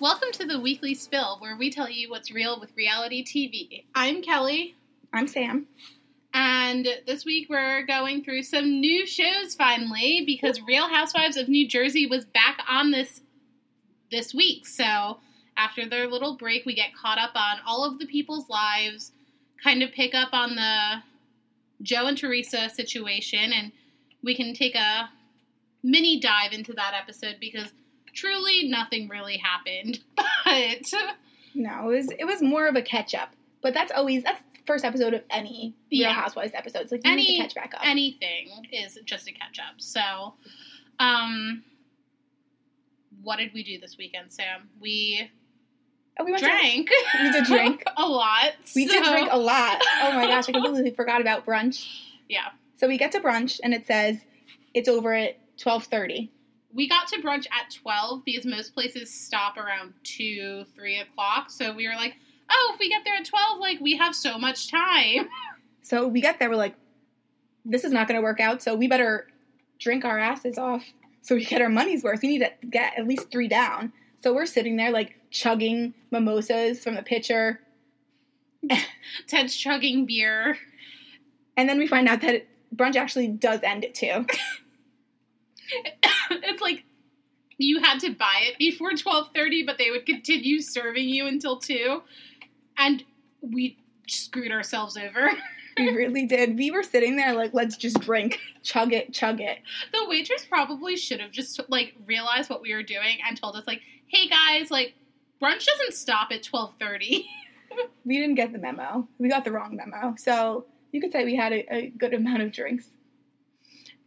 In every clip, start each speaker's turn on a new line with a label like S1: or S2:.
S1: Welcome to the Weekly Spill, where we tell you what's real with reality TV. I'm Kelly,
S2: I'm Sam.
S1: and this week we're going through some new shows finally because Real Housewives of New Jersey was back on this this week. So after their little break, we get caught up on all of the people's lives, kind of pick up on the Joe and Teresa situation, and we can take a mini dive into that episode because truly nothing really happened. But
S2: No, it was it was more of a catch up, but that's always that's the first episode of any Real
S1: Yeah.
S2: Housewives episodes. Like you need
S1: Any-
S2: to catch back up.
S1: anything is just a catch up. So, um, what did we do this weekend, Sam? We
S2: oh, we went
S1: drank.
S2: To, we did drink.
S1: a lot.
S2: We did drink a lot. Oh my gosh, I completely forgot about brunch.
S1: Yeah.
S2: So we get to brunch and it says it's over at twelve thirty.
S1: We got to brunch at twelve because most places stop around two, three o'clock. So we were like, oh, if we get there at twelve, like we have so much time.
S2: So we get there, we're like, this is not going to work out. So we better drink our asses off so we get our money's worth. We need to get at least three down. So we're sitting there like chugging mimosas from the pitcher,
S1: Ted's chugging beer.
S2: and then we find out that brunch actually does end at two.
S1: it's like you had to buy it before 12:30 but they would continue serving you until 2 and we screwed ourselves over
S2: We really did. We were sitting there like, let's just drink, chug it, chug it.
S1: the waitress probably should have just like realized what we were doing and told us like hey guys like brunch doesn't stop at 12:30
S2: We didn't get the memo. We got the wrong memo. So you could say we had a, a good amount of drinks.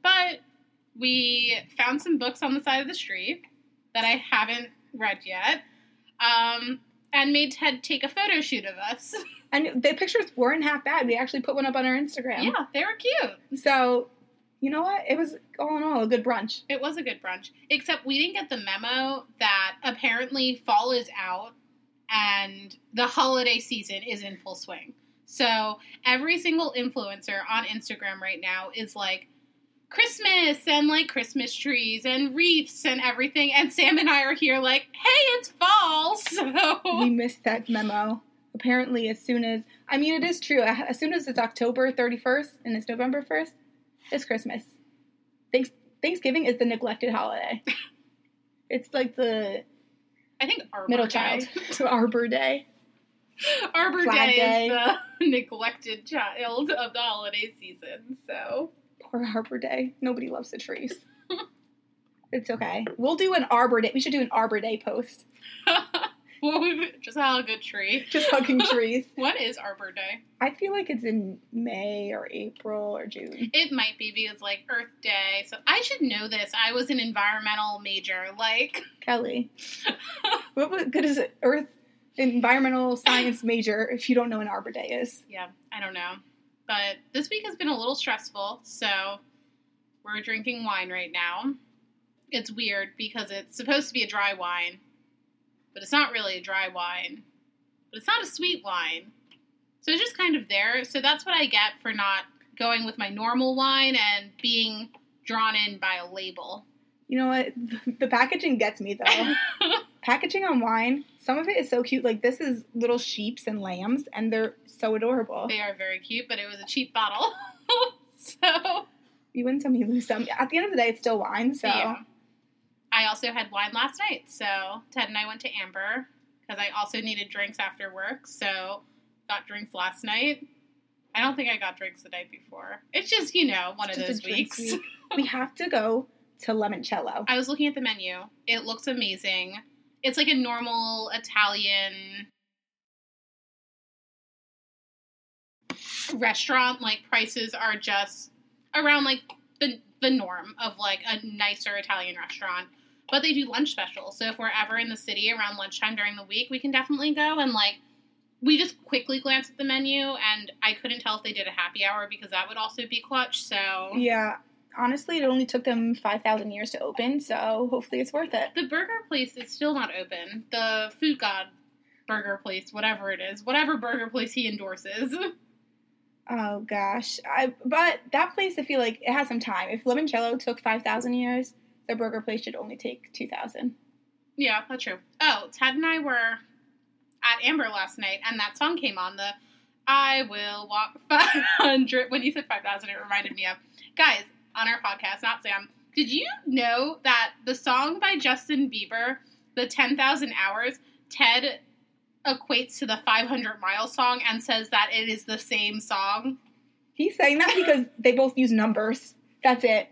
S1: but we found some books on the side of the street that I haven't read yet um and made Ted take a photo shoot of us.
S2: And the pictures weren't half bad. We actually put one up on our Instagram.
S1: yeah, they were cute.
S2: So, you know what? It was all in all a good brunch.
S1: It was a good brunch, except we didn't get the memo that apparently fall is out and the holiday season is in full swing. So every single influencer on Instagram right now is like Christmas and like Christmas trees and wreaths and everything. And Sam and I are here like, hey, it's fall. So
S2: We missed that memo. Apparently, as soon as I mean, it is true. Uh, as soon as it's October thirty first and it's November first, it's Christmas. Thanks Thanksgiving is the neglected holiday. it's like the
S1: I think Arbor
S2: middle
S1: Day.
S2: child, Arbor Day.
S1: Arbor
S2: Flag
S1: Day,
S2: Day.
S1: is the neglected child of the holiday season. So
S2: Poor Arbor Day. Nobody loves the trees. it's okay. We'll do an Arbor Day. We should do an Arbor Day post.
S1: well, just hug a tree.
S2: Just hugging trees.
S1: What is Arbor Day?
S2: I feel like it's in May or April or June.
S1: It might be because like Earth Day. So I should know this. I was an environmental major. Like,
S2: Kelly, what good is it? Earth environmental science major if you don't know what Arbor Day is.
S1: yeah, I don't know. But this week has been a little stressful. So we're drinking wine right now. It's weird because it's supposed to be a dry wine, but it's not really a dry wine. But it's not a sweet wine. So it's just kind of there. So that's what I get for not going with my normal wine and being drawn in by a label.
S2: You know what? The packaging gets me though. packaging on wine, some of it is so cute. Like this is little sheeps and lambs, and they're so adorable.
S1: They are very cute, but it was a cheap bottle. so,
S2: You win some, you lose some. At the end of the day, it's still wine. So
S1: yeah. I also had wine last night. So, Ted and I went to Amber because I also needed drinks after work. So, got drinks last night. I don't think I got drinks the night before. It's just, you know, one of those weeks.
S2: week. we have to go to Lemoncello.
S1: I was looking at the menu. It looks amazing. It's like a normal Italian restaurant. Like prices are just around like the the norm of like a nicer Italian restaurant. But they do lunch specials. So if we're ever in the city around lunchtime during the week, we can definitely go and like we just quickly glanced at the menu and I couldn't tell if they did a happy hour because that would also be clutch. So
S2: Yeah, honestly, it only took them five thousand years to open, so hopefully it's worth it.
S1: The burger place is still not open. The Food God burger place, whatever it is, whatever burger place he endorses.
S2: Oh gosh, I but that place I feel like it has some time. If Limoncello took five thousand years, the burger place should only take two thousand.
S1: Yeah, that's true. Oh, Ted and I were at Amber last night, and that song came on. The I will walk 500. When you said 5,000, it reminded me of guys on our podcast, not Sam. Did you know that the song by Justin Bieber, the 10,000 hours, Ted equates to the 500 mile song and says that it is the same song?
S2: He's saying that because they both use numbers. That's it.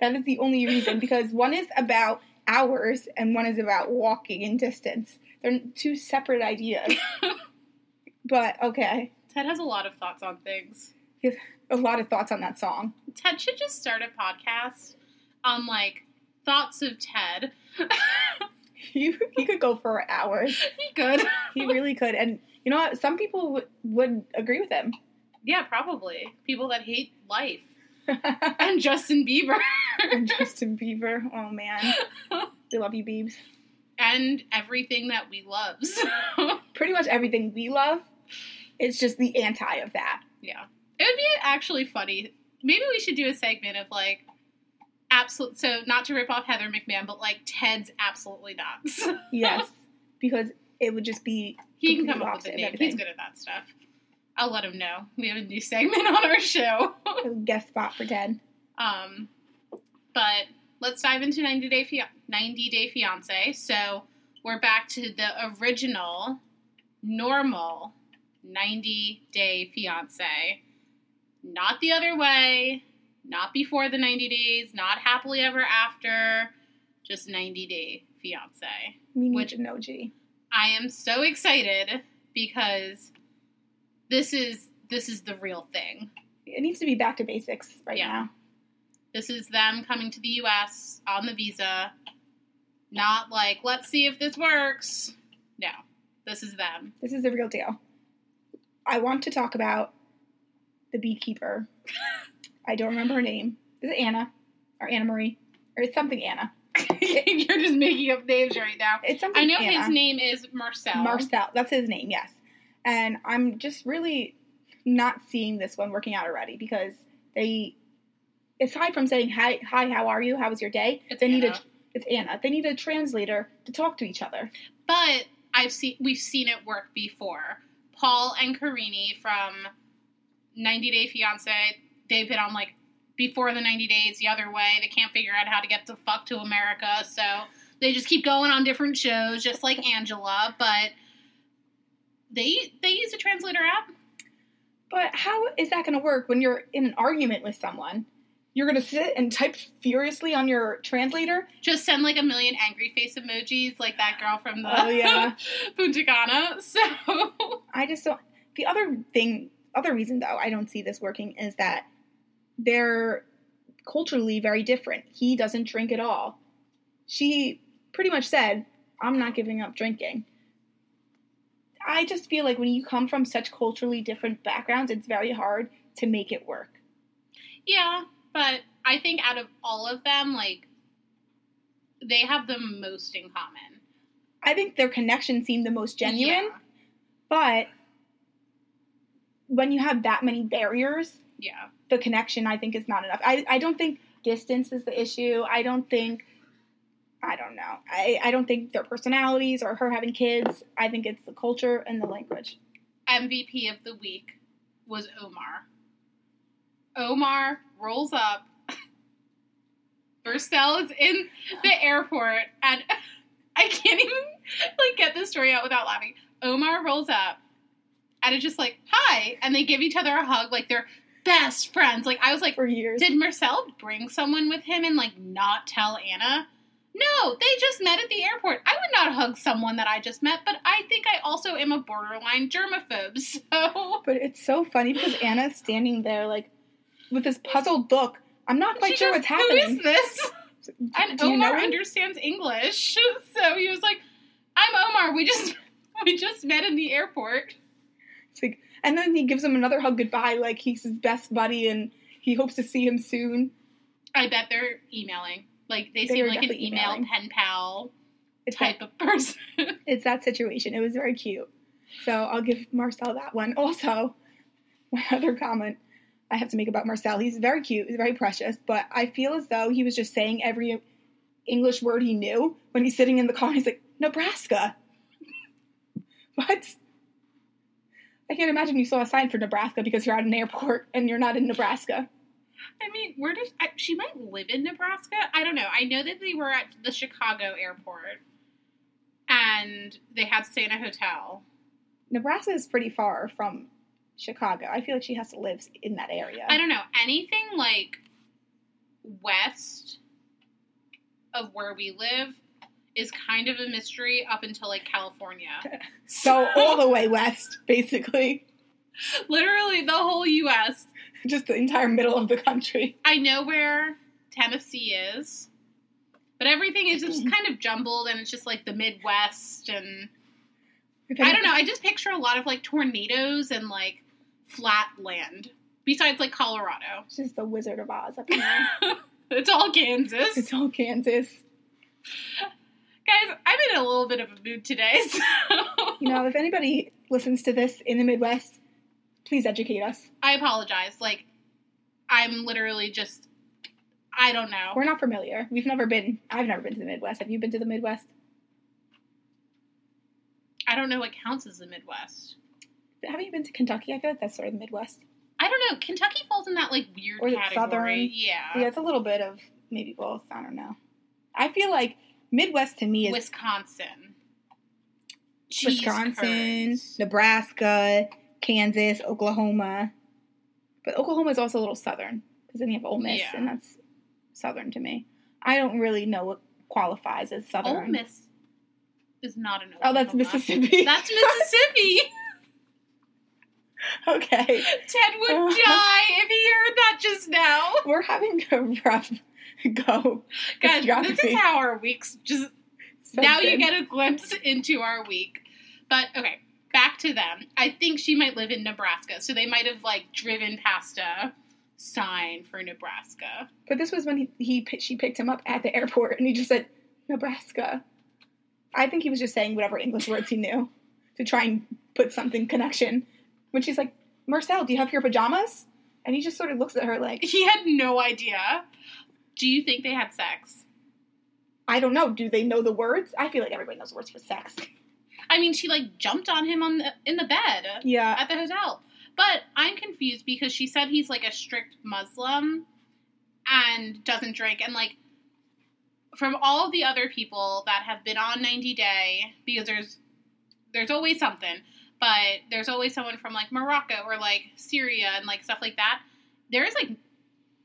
S2: That is the only reason. Because one is about hours and one is about walking in distance. They're two separate ideas. but okay.
S1: Ted has a lot of thoughts on things.
S2: He has a lot of thoughts on that song.
S1: Ted should just start a podcast on like thoughts of Ted.
S2: he, he could go for hours.
S1: he could.
S2: He really could. And you know what? Some people w- would agree with him.
S1: Yeah, probably. People that hate life. and Justin Bieber.
S2: and Justin Bieber. Oh man. We love you, Biebs.
S1: And everything that we love. So.
S2: Pretty much everything we love. It's just the anti of that.
S1: Yeah. It would be actually funny. Maybe we should do a segment of like absolute so not to rip off Heather McMahan, but like Ted's absolutely nuts.
S2: yes. Because it would just be
S1: he can come up with a name. He's good at that stuff. I'll let him know. We have a new segment on our show.
S2: guest spot for Ted.
S1: Um, but let's dive into 90 Day, Fia- 90 Day Fiance. So we're back to the original, normal 90 Day Fiance. Not the other way, not before the 90 days, not happily ever after, just 90 Day Fiance.
S2: We need
S1: Which-
S2: an OG.
S1: I am so excited because this is this is the real thing.
S2: It needs to be back to basics right
S1: Yeah.
S2: now.
S1: This is them coming to the US on the visa. Not like, let's see if this works. No. This is them.
S2: This is the real deal. I want to talk about the beekeeper. I don't remember her name. Is it Anna? Or Anna Marie? Or it's something Anna.
S1: You're just making up names right now.
S2: It's something
S1: I know
S2: Anna.
S1: his name is Marcel.
S2: Marcel. That's his name, yes. And I'm just really not seeing this one working out already because they, aside from saying, hi, hi how are you? How was your day?
S1: It's
S2: they need
S1: Anna.
S2: a, it's Anna. They need a translator to talk to each other.
S1: But I've seen we've seen it work before. Paul and Karine from 90 Day Fiance, they've been on like before the 90 days the other way. They can't figure out how to get the fuck to America, so they just keep going on different shows, just like Angela. But they they use a translator app.
S2: But how is that going to work when you're in an argument with someone? You're going to sit and type furiously on your translator?
S1: Just send like a million angry face emojis, like that girl from the
S2: Oh, yeah.
S1: Punta Cana. So
S2: I just don't. The other thing, other reason though, I don't see this working is that they're culturally very different. He doesn't drink at all. She pretty much said, I'm not giving up drinking. I just feel like when you come from such culturally different backgrounds, it's very hard to make it work.
S1: Yeah, but I think out of all of them, like they have the most in common.
S2: I think their connection seemed the most genuine,
S1: Yeah.
S2: but when you have that many barriers,
S1: Yeah.
S2: the connection I think is not enough. I, I don't think distance is the issue. I don't think I don't know. I, I don't think their personalities or her having kids. I think it's the culture and the language.
S1: MVP of the week was Omar. Omar rolls up. Marcel is in the airport, and I can't even like get this story out without laughing. Omar rolls up, and it's just like hi, and they give each other a hug like they're best friends. Like I was like,
S2: For years.
S1: did Marcel bring someone with him and like not tell Anna? No, they just met at the airport. I would not hug someone that I just met, but I think I also am a borderline germaphobe. So
S2: but it's so funny because Anna's standing there like with this puzzled look. I'm not quite
S1: She
S2: sure what's happening.
S1: Who is this? And
S2: Do you know
S1: Omar understands English, so he was like, "I'm Omar. We just we just met in the airport."
S2: It's like, and then he gives him another hug goodbye, like he's his best buddy and he hopes to see him soon.
S1: I bet they're emailing. Like they,
S2: They
S1: seem like an email
S2: emailing.
S1: pen pal
S2: It's that,
S1: type of person.
S2: it's that situation. It was very cute. So I'll give Marcel that one. Also, my other comment I have to make about Marcel, he's very cute, he's very precious, but I feel as though he was just saying every English word he knew when he's sitting in the car. He's like, Nebraska. What? I can't imagine you saw a sign for Nebraska because you're at an airport and you're not in Nebraska.
S1: I mean, where does I, she might live in Nebraska? I don't know. I know that they were at the Chicago airport, and they had to stay in a hotel.
S2: Nebraska is pretty far from Chicago. I feel like she has to live in that area.
S1: I don't know anything like west of where we live is kind of a mystery up until like California.
S2: So all the way west, basically,
S1: Literally the whole U.S.
S2: just the entire middle of the country.
S1: I know where Tennessee is, but everything is just kind of jumbled, and it's just like the Midwest, and I don't know. I just picture a lot of like tornadoes and like flat land. Besides like Colorado,
S2: It's just the Wizard of Oz up here.
S1: it's all Kansas.
S2: it's all Kansas.
S1: Guys, I'm in a little bit of a mood today. So
S2: You know, if anybody listens to this in the Midwest, please educate us.
S1: I apologize. Like, I'm literally just, I don't know.
S2: We're not familiar. We've never been. I've never been to the Midwest. Have you been to the Midwest?
S1: I don't know what counts as the Midwest.
S2: Haven't you been to Kentucky? I feel like that's sort of the Midwest.
S1: I don't know. Kentucky falls in that like weird
S2: Or
S1: category.
S2: Southern.
S1: Yeah.
S2: Yeah, it's a little bit of maybe both. I don't know. I feel like Midwest to me is
S1: Wisconsin. Cheese
S2: Wisconsin,
S1: curds.
S2: Nebraska, Kansas, Oklahoma. But Oklahoma is also a little southern because then you have Ole Miss,
S1: Yeah.
S2: and that's southern to me. I don't really know what qualifies as southern.
S1: Ole Miss is not an
S2: Oh, that's Mississippi.
S1: That's Mississippi.
S2: okay.
S1: Ted would uh, die if he heard that just now.
S2: We're having a rough go.
S1: Guys, this is how our weeks just now you get a glimpse into our week. But okay, back to them. I think she might live in Nebraska, so they might have like driven past a sign for Nebraska.
S2: But this was when he, he she picked him up at the airport, and he just said Nebraska. I think he was just saying whatever English words he knew to try and put something connection. When she's like, Marcel, do you have your pajamas? And he just sort of looks at her like,
S1: He had no idea. Do you think they had sex?
S2: I don't know. Do they know the words? I feel like everybody knows the words for sex.
S1: I mean, she like jumped on him on the in the bed
S2: Yeah.
S1: at the hotel. But I'm confused because she said he's like a strict Muslim and doesn't drink. And like from all of the other people that have been on 90 Day, because there's there's always something, but there's always someone from like Morocco or like Syria and like stuff like that. There's like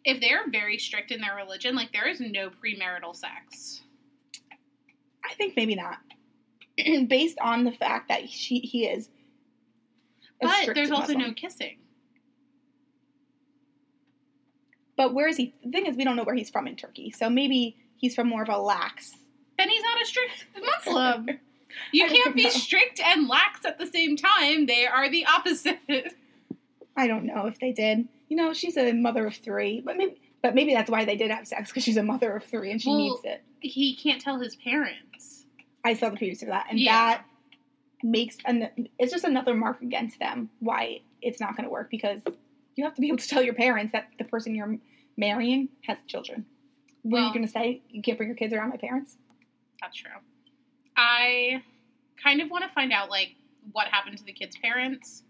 S1: if they're very strict in their religion, like there is no premarital sex.
S2: I think maybe not. Based on the fact that she he is.
S1: But there's also
S2: Muslim.
S1: no kissing.
S2: But where is he? The thing is, we don't know where he's from in Turkey. So maybe he's from more of a lax.
S1: Then he's not a strict Muslim. You can't be
S2: know.
S1: strict and lax at the same time. They are the opposite.
S2: I don't know if they did. You know, she's a mother of three, but maybe, but maybe that's why they did have sex because she's a mother of three and she
S1: Well,
S2: needs it.
S1: he can't tell his parents.
S2: I saw the previews of that, and
S1: Yeah.
S2: that makes an, it's just another mark against them why it's not going to work because you have to be able to tell your parents that the person you're marrying has children. Were
S1: Well-
S2: you going to say you can't bring your kids around my parents?
S1: That's true. I kind of want to find out like what happened to the kid's parents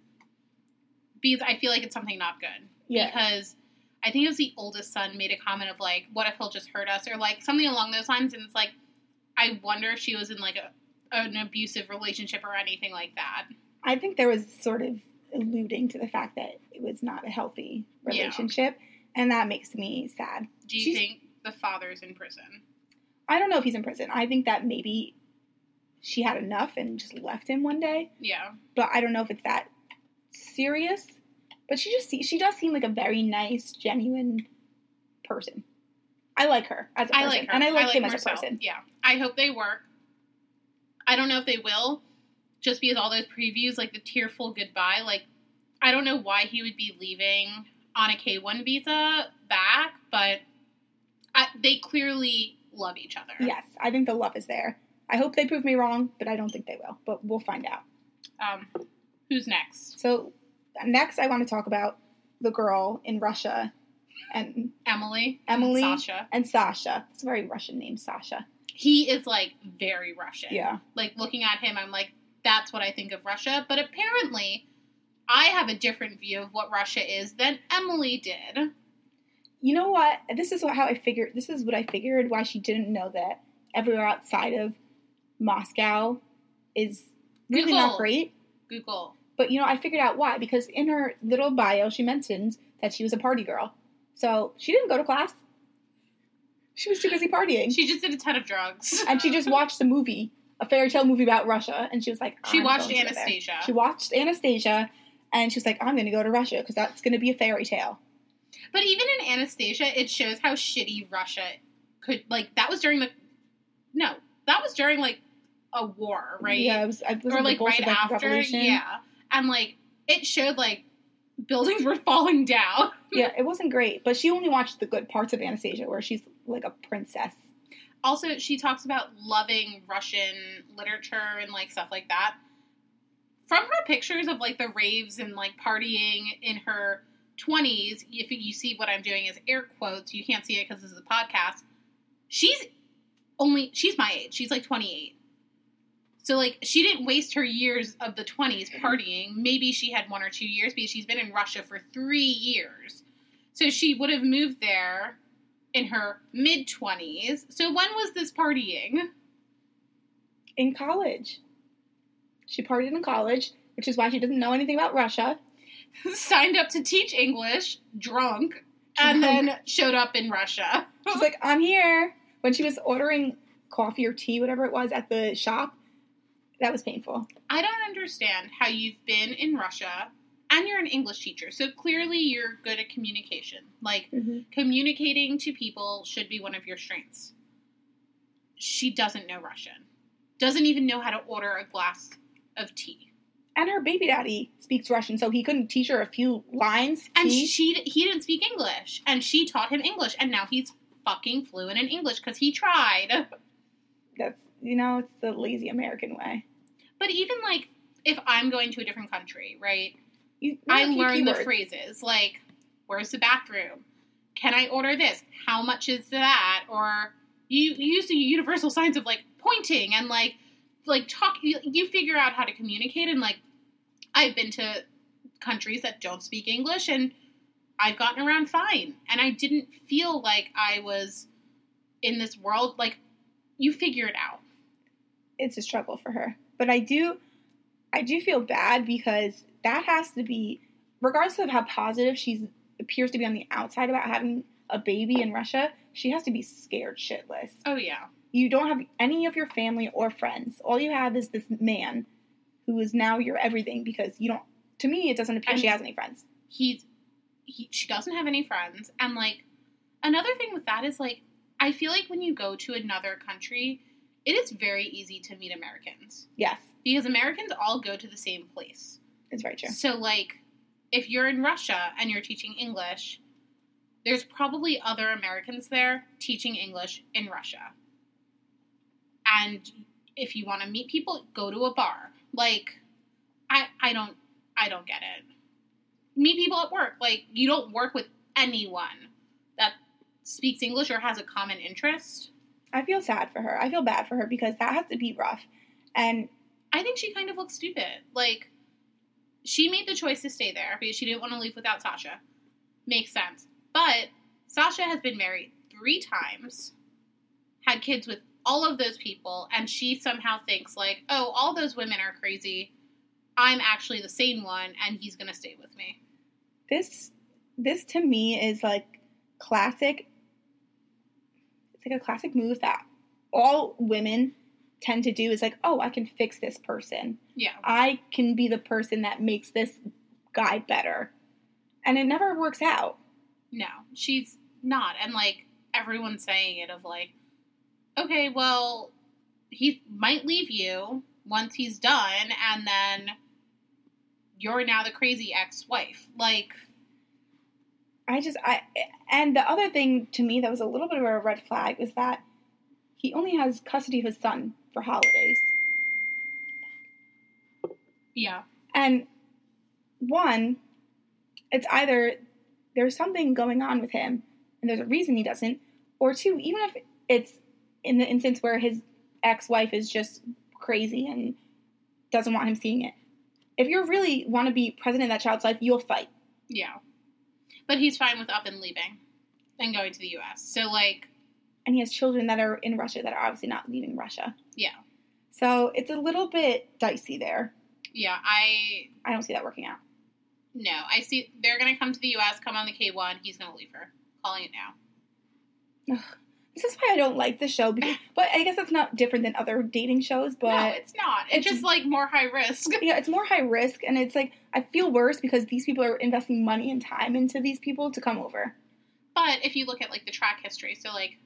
S1: because I feel like it's something not good.
S2: Yeah.
S1: Because I think it was the oldest son made a comment of like, "What if he'll just hurt us?" or like something along those lines, and it's like, I wonder if she was in like a an abusive relationship or anything like that.
S2: I think there was sort of alluding to the fact that it was not a healthy
S1: Yeah.
S2: relationship, and that makes me sad.
S1: Do you
S2: She's-
S1: think the father's in prison?
S2: I don't know if he's in prison. I think that maybe she had enough and just left him one day,
S1: Yeah.
S2: but I don't know if it's that serious. But she just she does seem like a very nice, genuine person. I like her as a person,
S1: I like her.
S2: and I like, him
S1: Marcel.
S2: as a person.
S1: Yeah. I hope they work. I don't know if they will, just because all those previews, like the tearful goodbye, like I don't know why he would be leaving on a K one visa back, but I, they clearly love each other.
S2: Yes, I think the love is there. I hope they prove me wrong, but I don't think they will. But we'll find out.
S1: Um, who's next?
S2: So next, I want to talk about the girl in Russia and
S1: Emily.
S2: Emily.
S1: And Sasha.
S2: and Sasha. It's a very Russian name, Sasha.
S1: he is like very Russian.
S2: Yeah.
S1: Like looking at him, I'm like, that's what I think of Russia. But apparently, I have a different view of what Russia is than Emily did.
S2: You know what? This is what, how I figured. This is what I figured why she didn't know that everywhere outside of Moscow is really
S1: Google.
S2: not great.
S1: Google.
S2: But you know, I figured out why because in her little bio she mentions that she was a party girl. So she didn't go to class. She was too busy partying.
S1: She just did a ton of drugs.
S2: and she just watched a movie, a fairy tale movie about Russia, and she was like,
S1: She
S2: "I'm
S1: watched
S2: going to go there."
S1: Anastasia.
S2: She watched Anastasia, and she was like, I'm going to go to Russia because that's going to be a fairy tale.
S1: But even in Anastasia, it shows how shitty Russia could like. That was during the no, that was during like a war, right?
S2: Yeah, it was, it was
S1: or
S2: the
S1: like right
S2: Bolshevik
S1: after,
S2: Revolution.
S1: yeah. And like it showed like buildings were falling down.
S2: Yeah, it wasn't great, but she only watched the good parts of Anastasia where she's like a princess.
S1: Also, she talks about loving Russian literature and like stuff like that. From her pictures of like the raves and like partying in her 20s, if you see what I'm doing is air quotes, you can't see it because this is a podcast. She's only, she's my age. She's like 28. So, like, she didn't waste her years of the 20s partying. Maybe she had one or two years because she's been in Russia for three years. So, she would have moved there in her mid 20s. So, when was this partying?
S2: In college. She partied in college, which is why she doesn't know anything about Russia.
S1: Signed up to teach English, drunk, and then showed up in Russia.
S2: She's like, I'm here. When she was ordering coffee or tea, whatever it was, at the shop, that was painful.
S1: I don't understand how you've been in Russia and you're an English teacher. So clearly you're good at communication. Like mm-hmm. communicating to people should be one of your strengths. She doesn't know Russian. Doesn't even know how to order a glass of tea.
S2: And her baby daddy speaks Russian, so he couldn't teach her a few lines.
S1: And
S2: tea.
S1: she he didn't speak English and she taught him English and now he's fucking fluent in English cuz he tried.
S2: That's, you know, it's the lazy American way.
S1: But even like if I'm going to a different country, right?
S2: You,
S1: I learn the phrases like, "Where's the bathroom? Can I order this? How much is that?" Or you, you use the universal signs of like pointing and like like talk. You, you figure out how to communicate and like I've been to countries that don't speak English and I've gotten around fine and I didn't feel like I was in this world like you figure it out.
S2: It's a struggle for her. But I do I do feel bad because that has to be regardless of how positive she appears to be on the outside about having a baby in Russia, she has to be scared shitless.
S1: Oh yeah.
S2: You don't have any of your family or friends. All you have is this man who is now your everything because you don't to me it doesn't appear
S1: And-
S2: she has any friends.
S1: he's he she doesn't have any friends and like another thing with that is like i feel like when you go to another country it is very easy to meet americans.
S2: Yes,
S1: because americans all go to the same place.
S2: It's very true.
S1: so like if you're in russia and you're teaching english there's probably other americans there teaching english in russia. And if you want to meet people go to a bar. Like i i don't i don't get it. Meet people at work. Like you don't work with anyone that speaks english or has a common interest
S2: I feel sad for her. I feel bad for her because that has to be rough. And
S1: i think she kind of looks stupid. Like she made the choice to stay there because she didn't want to leave without sasha. Makes sense. But sasha has been married three times had kids with all of those people and she somehow thinks like oh all those women are crazy. I'm actually the sane one and he's gonna stay with me.
S2: this this to me is like classic like a classic move that all women tend to do is like oh i can fix this person
S1: yeah
S2: i can be the person that makes this guy better and it never works out
S1: No, she's not. And like everyone's saying it of like, okay, well, he might leave you once he's done, and then you're now the crazy ex-wife. Like,
S2: i just i and the other thing to me that was a little bit of a red flag was that he only has custody of his son for holidays
S1: yeah,
S2: And one, it's either there's something going on with him and there's a reason he doesn't, or two, even if it's in the instance where his ex-wife is just crazy and doesn't want him seeing it. If you really want to be present in that child's life, you'll fight.
S1: Yeah. But he's fine with up and leaving and going to the US. So like
S2: And he has children that are in Russia that are obviously not leaving Russia.
S1: Yeah.
S2: So it's a little bit dicey there.
S1: yeah, I
S2: I don't see that working out.
S1: no, I see they're gonna come to the US, come on the K one, he's gonna leave her. Calling it now.
S2: This is why I don't like the show. Because, but I guess it's not different than other dating shows. But
S1: no, it's not. It's,
S2: it's-
S1: just like more high risk.
S2: yeah, it's more high risk, and it's like I feel worse because these people are investing money and time into these people to come over.
S1: But if you look at like the track history, so like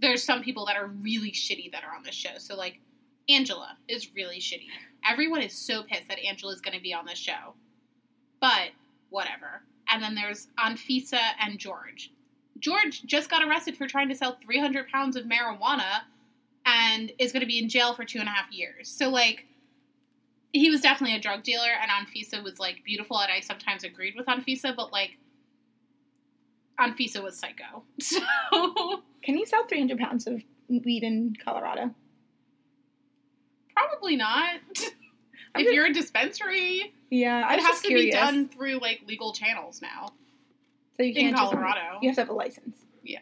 S1: there's some people that are really shitty that are on this show. So like Angela is really shitty. Everyone is so pissed that Angela is going to be on this show. But whatever. And then there's Anfisa and George. George just got arrested for trying to sell 300 pounds of marijuana and is going to be in jail for two and a half years. So like he was definitely a drug dealer, and Anfisa was like beautiful, and I sometimes agreed with Anfisa, but like Anfisa was psycho. So
S2: Can you sell 300 pounds of weed in Colorado?
S1: probably not.
S2: I'm
S1: if
S2: just-
S1: you're a dispensary,
S2: Yeah, I
S1: it has to
S2: curious.
S1: be done through like legal channels now.
S2: So you
S1: in
S2: can't just-
S1: Colorado.
S2: you have to have a license.
S1: Yeah.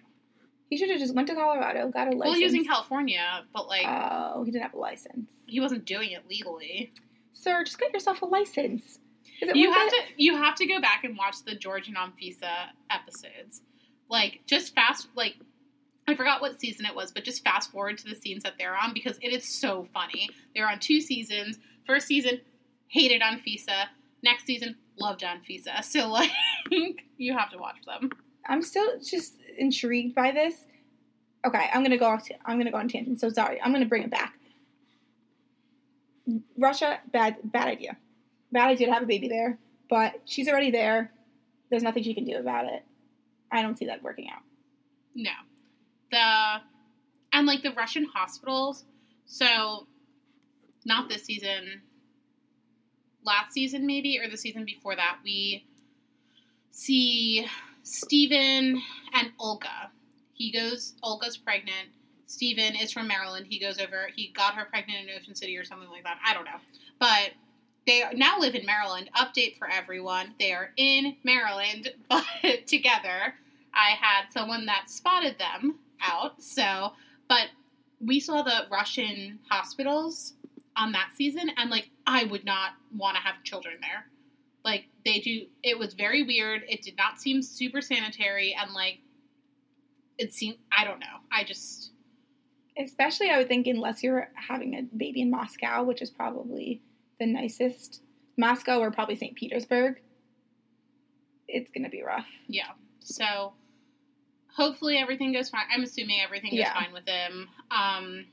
S2: He should have just went to Colorado, got a license.
S1: Well, he was in California, but like
S2: Oh, he didn't have a license.
S1: he wasn't doing it legally.
S2: Sir, just get yourself a license. Is it
S1: You have to you have to go back and watch the George and Anfisa episodes. Like just fast like I forgot what season it was, but just fast forward to the scenes that they're on because it is so funny. They're on two seasons. First season, hated Anfisa. Next season, love Anfisa. So like you have to watch them.
S2: I'm still just intrigued by this. Okay, I'm gonna go off. To, I'm gonna go on tangent. So sorry. I'm gonna bring it back. Russia, bad, bad idea. Bad idea to have a baby there. But she's already there. There's nothing she can do about it. I don't see that working out.
S1: No. The and like the Russian hospitals. So not this season. Last season maybe or the season before that we see Steven and Olga. He goes Olga's pregnant. Steven is from Maryland. He goes over. He got her pregnant in Ocean City or something like that. I don't know. But they now live in Maryland. Update for everyone. They are in Maryland, but together. I had someone that spotted them out. So, but we saw the Russian hospitals on that season, and like I would not want to have children there. Like they do, it was very weird. It did not seem super sanitary, and like it seemed. I don't know. I just
S2: Especially, I would think, unless you're having a baby in Moscow, which is probably the nicest. Moscow or probably St. Petersburg. It's gonna be rough.
S1: yeah. So hopefully everything goes fine. I'm assuming everything goes
S2: Yeah.
S1: fine with him. Um,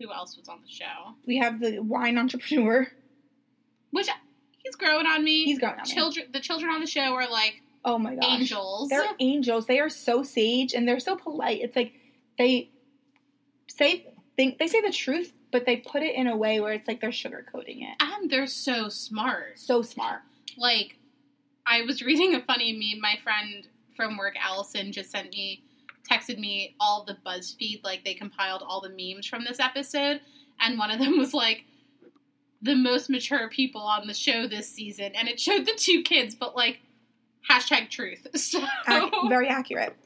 S1: who else was on the show?
S2: We have the wine entrepreneur.
S1: Which he's growing on me.
S2: He's growing on me.
S1: children. The children on the show are like
S2: Oh my gosh.
S1: angels.
S2: They're angels. They are so sage and they're so polite. It's like they say think they say the truth, but they put it in a way where it's like they're sugarcoating it.
S1: and they're so smart.
S2: So smart.
S1: Like, I was reading a funny meme. My friend from work, Allison, just sent me, texted me all the BuzzFeed, like they compiled all the memes from this episode, and one of them was like the most mature people on the show this season, and it showed the two kids, but like hashtag truth. So
S2: Ac- very accurate.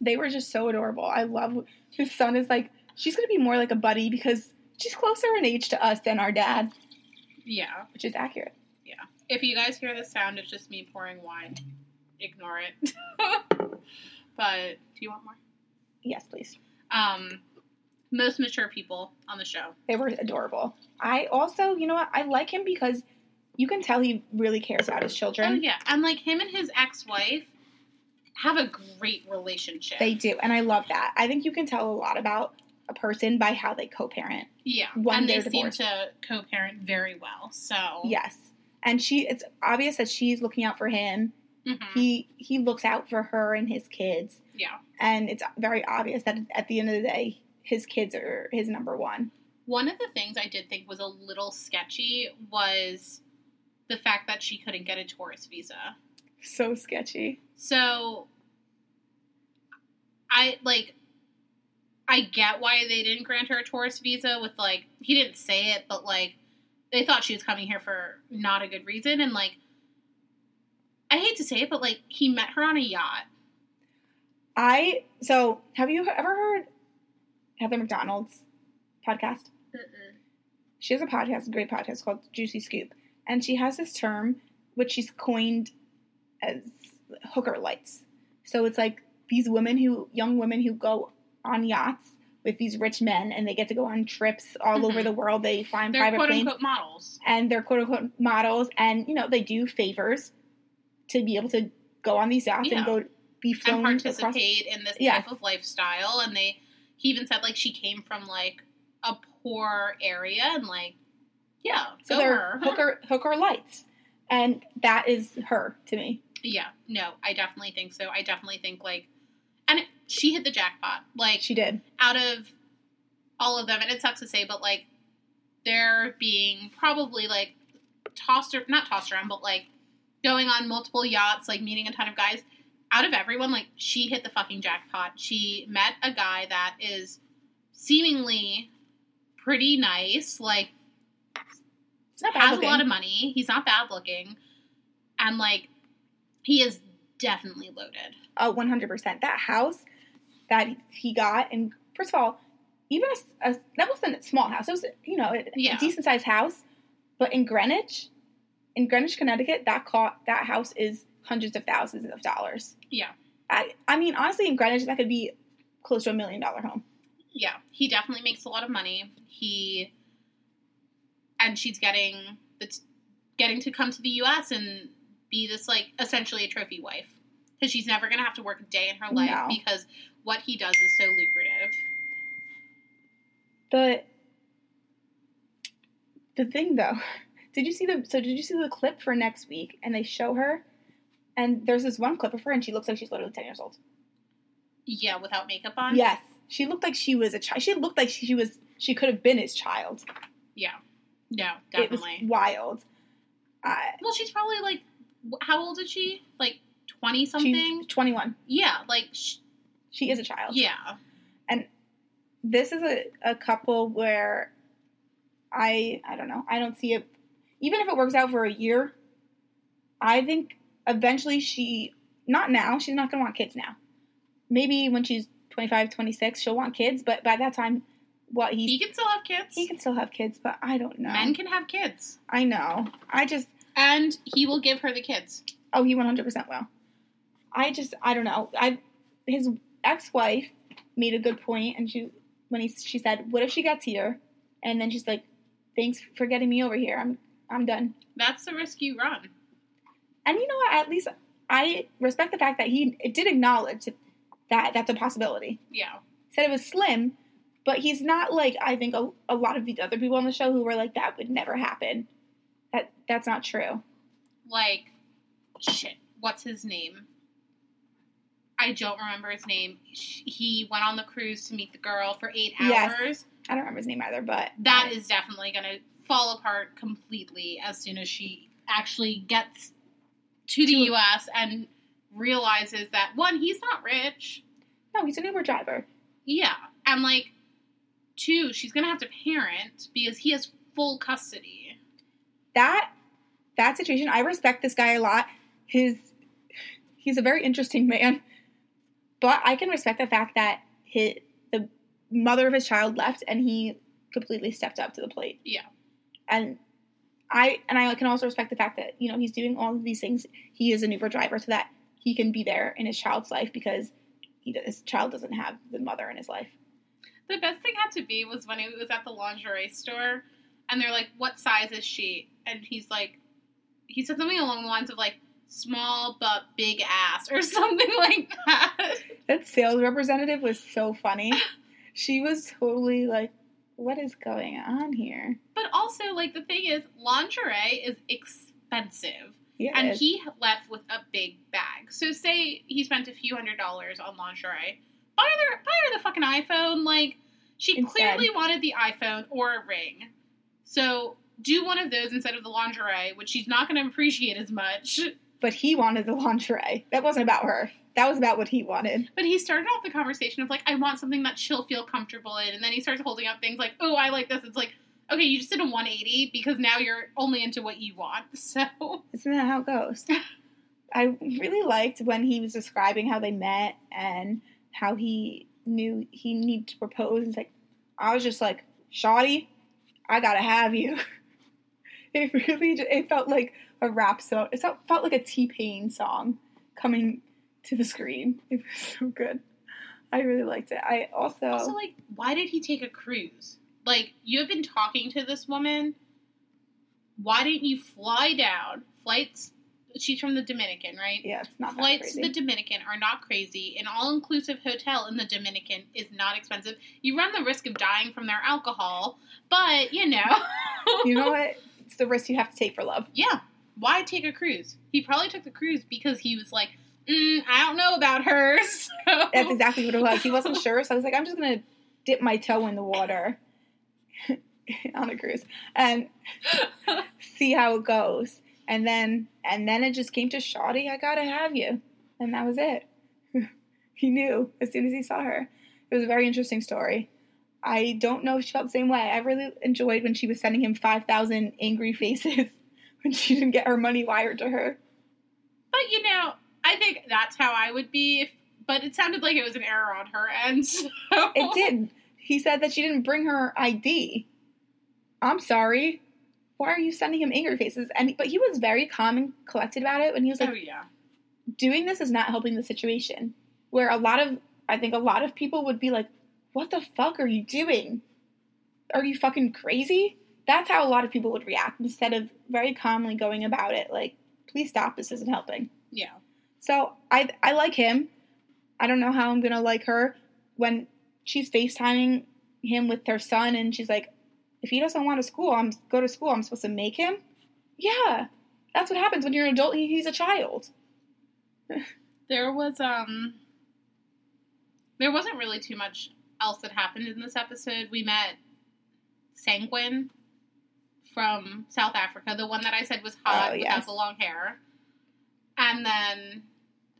S2: They were just so adorable. I love his son is like she's gonna be more like a buddy because she's closer in age to us than our dad,
S1: yeah.
S2: which is accurate. Yeah.
S1: If you guys hear the sound, it's just me pouring wine. Ignore it. but do you want more?
S2: Yes, please.
S1: Um, most mature people on the show.
S2: They were adorable. I also, you know what? I like him because you can tell he really cares about his children.
S1: Oh yeah, and like him and his ex-wife have a great relationship.
S2: They do, and I love that. I think you can tell a lot about a person by how they co-parent.
S1: yeah,
S2: when
S1: and they
S2: they're
S1: seem to co-parent very well. So
S2: Yes, and she. It's obvious that she's looking out for him.
S1: Mhm.
S2: He he looks out for her and his kids,
S1: yeah.
S2: and it's very obvious that at the end of the day, his kids are his number one.
S1: One of the things I did think was a little sketchy was the fact that she couldn't get a tourist visa.
S2: So sketchy.
S1: So I like I get why they didn't grant her a tourist visa with like he didn't say it, but like they thought she was coming here for not a good reason and like I hate to say it, but like he met her on a yacht.
S2: I so have you ever heard Heather McDonald's podcast? She has a podcast, a great podcast called Juicy Scoop, and she has this term which she's coined as hooker lights. So it's like these women who young women who go on yachts with these rich men and they get to go on trips all
S1: Mhm.
S2: over the world. They fly in
S1: They're
S2: private
S1: quote
S2: planes
S1: unquote models.
S2: and they're quote unquote models and you know they do favors to be able to go on these yachts
S1: Yeah.
S2: and go be
S1: And
S2: flown across
S1: participate in this
S2: Yes.
S1: type of lifestyle and they he even said like she came from like a poor area and like yeah,
S2: so they're
S1: her.
S2: hooker hooker lights and that is her to me
S1: Yeah, no, I definitely think so. I definitely think like, and it, she hit the jackpot. Like
S2: she did
S1: out of all of them, and it sucks to say, but like they're being probably like tossed, or, not tossed around, but like going on multiple yachts, like meeting a ton of guys. Out of everyone, like she hit the fucking jackpot. She met a guy that is seemingly pretty nice, like
S2: not bad
S1: has
S2: looking.
S1: a lot of money. He's not bad looking, and like he is definitely loaded.
S2: Oh, 100%. That house that he got, and first of all, even a, a that wasn't a small house. It was, you know, a,
S1: Yeah.
S2: decent sized house. But in Greenwich, in Greenwich, Connecticut, that co- that house is hundreds of thousands of dollars.
S1: Yeah.
S2: I, I mean, honestly, in Greenwich, that could be close to a million dollar home.
S1: Yeah, he definitely makes a lot of money. He and she's getting the getting to come to the U.S. and be this like essentially a trophy wife because she's never gonna have to work a day in her life
S2: No.
S1: because what he does is so lucrative.
S2: But the thing, though, did you see the so did you see the clip for next week? And they show her, and there's this one clip of her, and she looks like she's literally ten years old.
S1: Yeah, without makeup on.
S2: Yes, she looked like she was a child. She looked like she was. She could have been his child.
S1: yeah, no,
S2: It was
S1: definitely.
S2: wild. Uh,
S1: Well, she's probably like, how old is she? Like twenty something.
S2: 21.
S1: Yeah, like sh-
S2: She is a child.
S1: yeah, and
S2: This is a, a couple where I I don't know. I don't see it. Even if it works out for a year, I think eventually she. Not now. She's not going to want kids now. Maybe when she's 25, 26, she'll want kids. But by that time, what
S1: he
S2: he
S1: can still have kids.
S2: he can still have kids. But I don't know.
S1: Men can have kids,
S2: I know. I just
S1: and he will give her the kids.
S2: Oh, he one hundred percent will. I just I don't know. I his ex wife made a good point, and she when he she said, "What if she gets here?" And then she's like, "Thanks for getting me over here. I'm I'm done."
S1: That's the risk you run.
S2: And you know what? At least I respect the fact that he did acknowledge that that's a possibility.
S1: Yeah.
S2: Said it was slim, but he's not like I think a, a lot of the other people on the show who were like that would never happen. That that's not true.
S1: like shit what's his name i don't remember his name he went on the cruise to meet the girl for eight
S2: Yes.
S1: hours
S2: I don't remember his name either, but
S1: that is definitely going to fall apart completely as soon as she actually gets to the
S2: To-
S1: us and realizes that one he's not rich.
S2: No, he's an Uber driver.
S1: yeah. And like two she's going to have to parent because he has full custody.
S2: That that situation i respect this guy a lot. His he's a very interesting man. But i can respect the fact that his, the mother of his child left and he completely stepped up to the plate.
S1: Yeah.
S2: And i and i can also respect the fact that you know he's doing all of these things he is an uber driver so that he can be there in his child's life because he, his child doesn't have the mother in his life
S1: The best thing had to be was when he was at the lingerie store and they're like, What size is she? And he's like, He said something along the lines of like, small but big ass or something like that.
S2: that sales representative was so funny she was totally like what is going on here
S1: But also, like, the thing is, lingerie is expensive.
S2: Yeah,
S1: And he left with a big bag. So, say he spent a few hundred dollars on lingerie. Buy her, buy her the fucking iPhone. Like, she
S2: Instead.
S1: clearly wanted the iPhone or a ring. So, do one of those instead of the lingerie, which she's not going to appreciate as much.
S2: but he wanted the lingerie. That wasn't about her. That was about what he wanted.
S1: But he started off the conversation of like, I want something that she'll feel comfortable in, and then he starts holding up things like, oh, I like this. It's like, okay, you just did a 180 because now you're only into what you want. So
S2: Isn't that how it goes? I really liked when he was describing how they met and how he knew he needed to propose. It's like, I was just like, Shoddy, I gotta have you. It really, ju- it felt like a rap song. It felt, felt like a T Pain song coming to the screen. It was so good. I really liked it. I also,
S1: also like, why did he take a cruise? Like, you have been talking to this woman. Why didn't you fly down? Flights. She's from the Dominican, right?
S2: yeah, it's not that
S1: Flights to the Dominican are not crazy. An all inclusive hotel in the Dominican is not expensive. You run the risk of dying from their alcohol, but you know.
S2: you know what? It's the risk you have to take for love.
S1: Yeah. Why take a cruise? He probably took the cruise because he was like, mm, I don't know about her. So.
S2: That's exactly what it was. He wasn't sure, so I was like, I'm just gonna dip my toe in the water on a cruise and see how it goes. And then and then it just came to Shoddy, I gotta have you. And that was it. he knew as soon as he saw her. It was a very interesting story. I don't know if she felt the same way. I really enjoyed when she was sending him five thousand angry faces when she didn't get her money wired to her.
S1: But you know, I think that's how I would be. If, but it sounded like it was an error on her end. So.
S2: It did. He said that she didn't bring her ID. I'm sorry. Why are you sending him angry faces? And but he was very calm and collected about it when he was like,
S1: oh yeah.
S2: doing this is not helping the situation. Where a lot of I think a lot of people would be like, What the fuck are you doing? Are you fucking crazy? That's how a lot of people would react instead of very calmly going about it, like, please stop, this isn't helping.
S1: Yeah.
S2: So I I like him. I don't know how I'm gonna like her when she's FaceTiming him with her son and she's like, if he doesn't want to school, I'm go to school. I'm supposed to make him. Yeah, that's what happens when you're an adult. and He's a child.
S1: There was um there wasn't really too much else that happened in this episode. We met Syngin from South Africa, the one that I said was hot
S2: Oh,
S1: without
S2: yes.
S1: the long hair. And then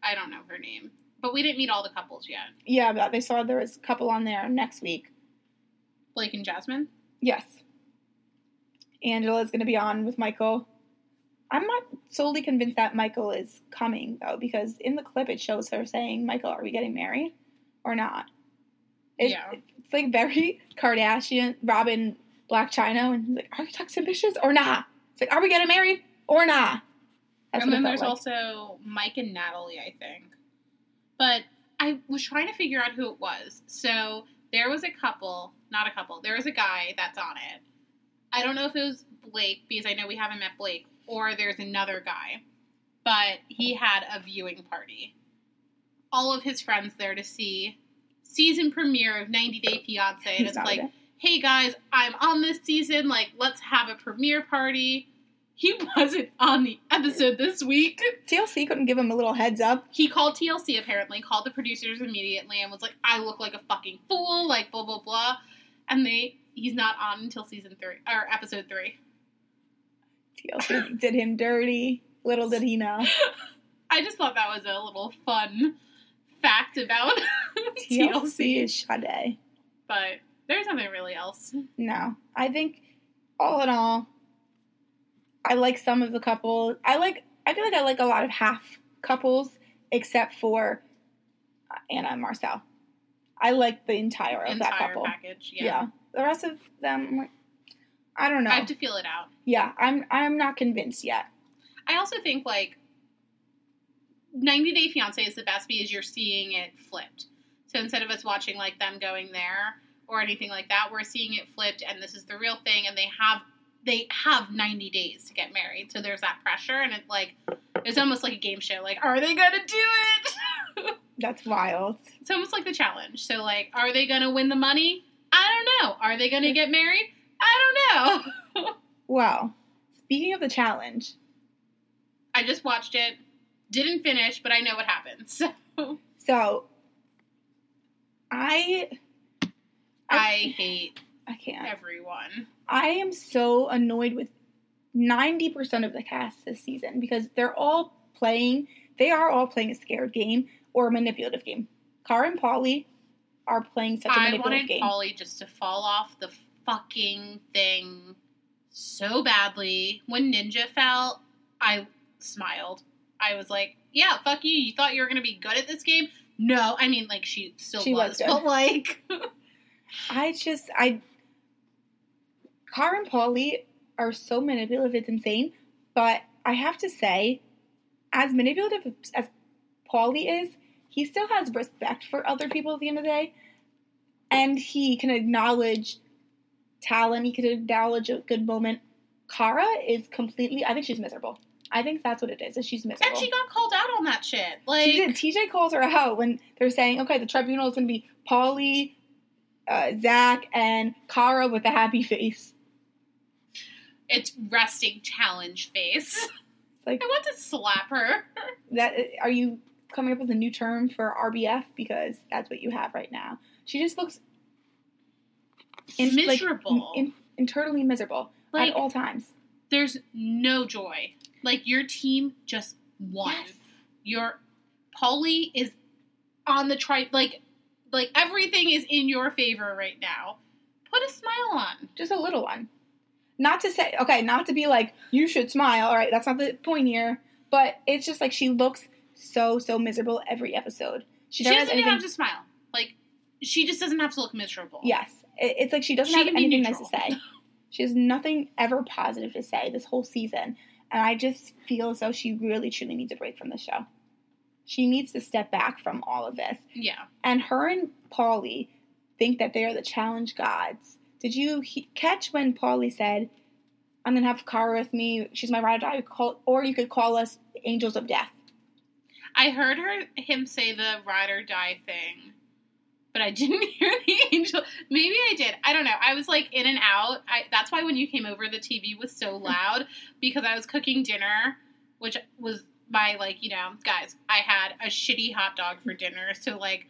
S1: I don't know her name. But we didn't meet all the couples yet.
S2: Yeah, but they saw there was a couple on there next week.
S1: Blake and Jasmine.
S2: Yes, Angela's gonna be on with Michael. I'm not solely convinced that Michael is coming though, because in the clip it shows her saying, "Michael, are we getting married or not?" It-
S1: Yeah.
S2: it's like very Kardashian, Robin, Blac Chyna, and he's like, "Are you toxic ambitious or not?" It's like, "Are we getting married or not?" That's
S1: and then there's
S2: like.
S1: also Mike and Natalie, I think. But I was trying to figure out who it was. So there was a couple, not a couple, there was a guy that's on it. I don't know if it was Blake, because I know we haven't met Blake, or there's another guy. But he had a viewing party. All of his friends there to see season premiere of 90 Day Fiance. And it's like,
S2: there.
S1: hey guys, I'm on this season. Like, let's have a premiere party. He wasn't on the episode this week.
S2: TLC couldn't give him a little heads up.
S1: He called TLC apparently, called the producers immediately, and was like, "I look like a fucking fool," like blah blah blah, and they he's not on until season three or episode three.
S2: TLC did him dirty. Little did he know.
S1: I just thought that was a little fun fact about
S2: TLC
S1: TLC,
S2: is Sade.
S1: but there's nothing really else.
S2: No, I think all in all, I like some of the couple. I like. I feel like I like a lot of half couples, except for Anna and Mursel. I like the entire of that
S1: Entire
S2: couple.
S1: package,
S2: Yeah.
S1: yeah.
S2: the rest of them, like, I don't know.
S1: I have to feel it out.
S2: yeah, I'm. I'm not convinced yet.
S1: I also think like 90 Day Fiance is the best because you're seeing it flipped. So instead of us watching like them going there or anything like that, we're seeing it flipped and this is the real thing and they have they have 90 days to get married. So there's that pressure and it's like it's almost like a game show. Like, are they gonna do it?
S2: That's wild.
S1: it's almost like the challenge. So like, are they gonna win the money? I don't know. Are they gonna get married? I don't know.
S2: Well, speaking of the challenge,
S1: I just watched it. Didn't finish, but I know what happens. So
S2: so I
S1: I hate
S2: I can't.
S1: everyone.
S2: I am so annoyed with 90% of the cast this season because they're all playing, they are all playing a scared game. or a manipulative game. Cara and Paulie are playing such a manipulative game.
S1: I wanted. Paulie just to fall off the fucking thing so badly. When Ninja fell, I smiled. I was like, "Yeah, fuck you. You thought you were gonna be good at this game? No, I mean, like she still
S2: She was
S1: was, but like,
S2: I just I Cara and Paulie are so manipulative, it's insane. But I have to say, as manipulative as Paulie is, he still has respect for other people at the end of the day. And he can acknowledge talent, he can acknowledge a good moment. Cara is completely I think she's miserable. I think that's what it is, is she's miserable.
S1: and she got called out on that shit. Like,
S2: She did. TJ calls her out when they're saying, okay, the tribunal is going to be Paulie, uh, Zach, and Cara with a happy face.
S1: It's resting challenge face.
S2: Like
S1: I want to slap her.
S2: that. Uh, are you coming up with a new term for RBF because that's what you have right now? She just looks in- like,
S1: Miserable.
S2: in- internally miserable
S1: Like-
S2: at all times.
S1: There's no joy. Like your team just won.
S2: Yes.
S1: Your Paulie is on the tri like like everything is in your favor right now. Put a smile on.
S2: Just a little one. Not to say, okay, not to be like, you should smile. All right, that's not the point here. But it's just like she looks so, so miserable every episode. She
S1: She, doesn't even have to smile. Like she just doesn't have to look miserable.
S2: Yes, it, it's like she doesn't
S1: She
S2: have anything nice to say. She has nothing ever positive to say this whole season, and I just feel as though she really truly needs a break from the show. She needs to step back from all of this.
S1: Yeah.
S2: And her and Paulie think that they are the challenge gods. Did you he- catch when Paulie said, "I'm gonna have Cara with me. She's my ride or die," call, or you could call us angels of death."
S1: I heard her him say the ride or die thing, but I didn't hear the angel. Maybe I did. I don't know. I was like in and out. I, that's why when you came over, the TV was so loud because I was cooking dinner, which was my like you know guys. I had a shitty hot dog for dinner, so like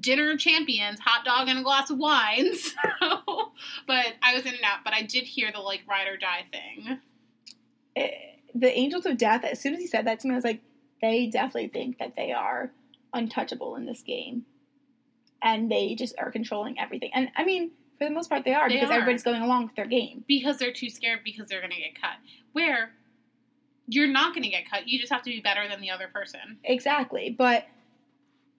S1: dinner champions, hot dog and a glass of wine. So, but I was in and out. But I did hear the like ride or die thing.
S2: Eh, the angels of death. As soon as he said that to me, I was like, they definitely think that they are untouchable in this game, and they just are controlling everything. And I mean, for the most part, they are
S1: They
S2: because
S1: are.
S2: everybody's going along with their game.
S1: because they're too scared because they're going to get cut. Where you're not going to get cut. You just have to be better than the other person.
S2: Exactly, but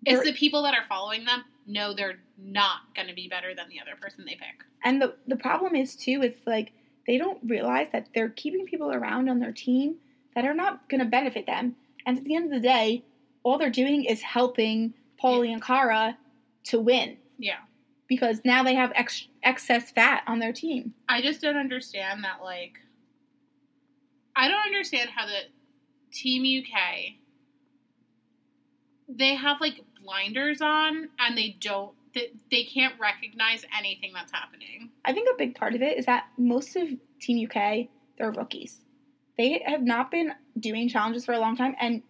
S2: They're-
S1: the people that are following them know they're not going to be better than the other person they pick.
S2: And the the problem is too, it's like they don't realize that they're keeping people around on their team that are not going to benefit them. And at the end of the day, all they're doing is helping Paulie and Cara to win
S1: Yeah.
S2: because now they have ex- excess fat on their team.
S1: I just don't understand that, like, I don't understand how the Team UK, they have, like, blinders on and they don't, they, they can't recognize anything that's happening.
S2: I think a big part of it is that most of Team UK, they're rookies. They have not been doing challenges for a long time, and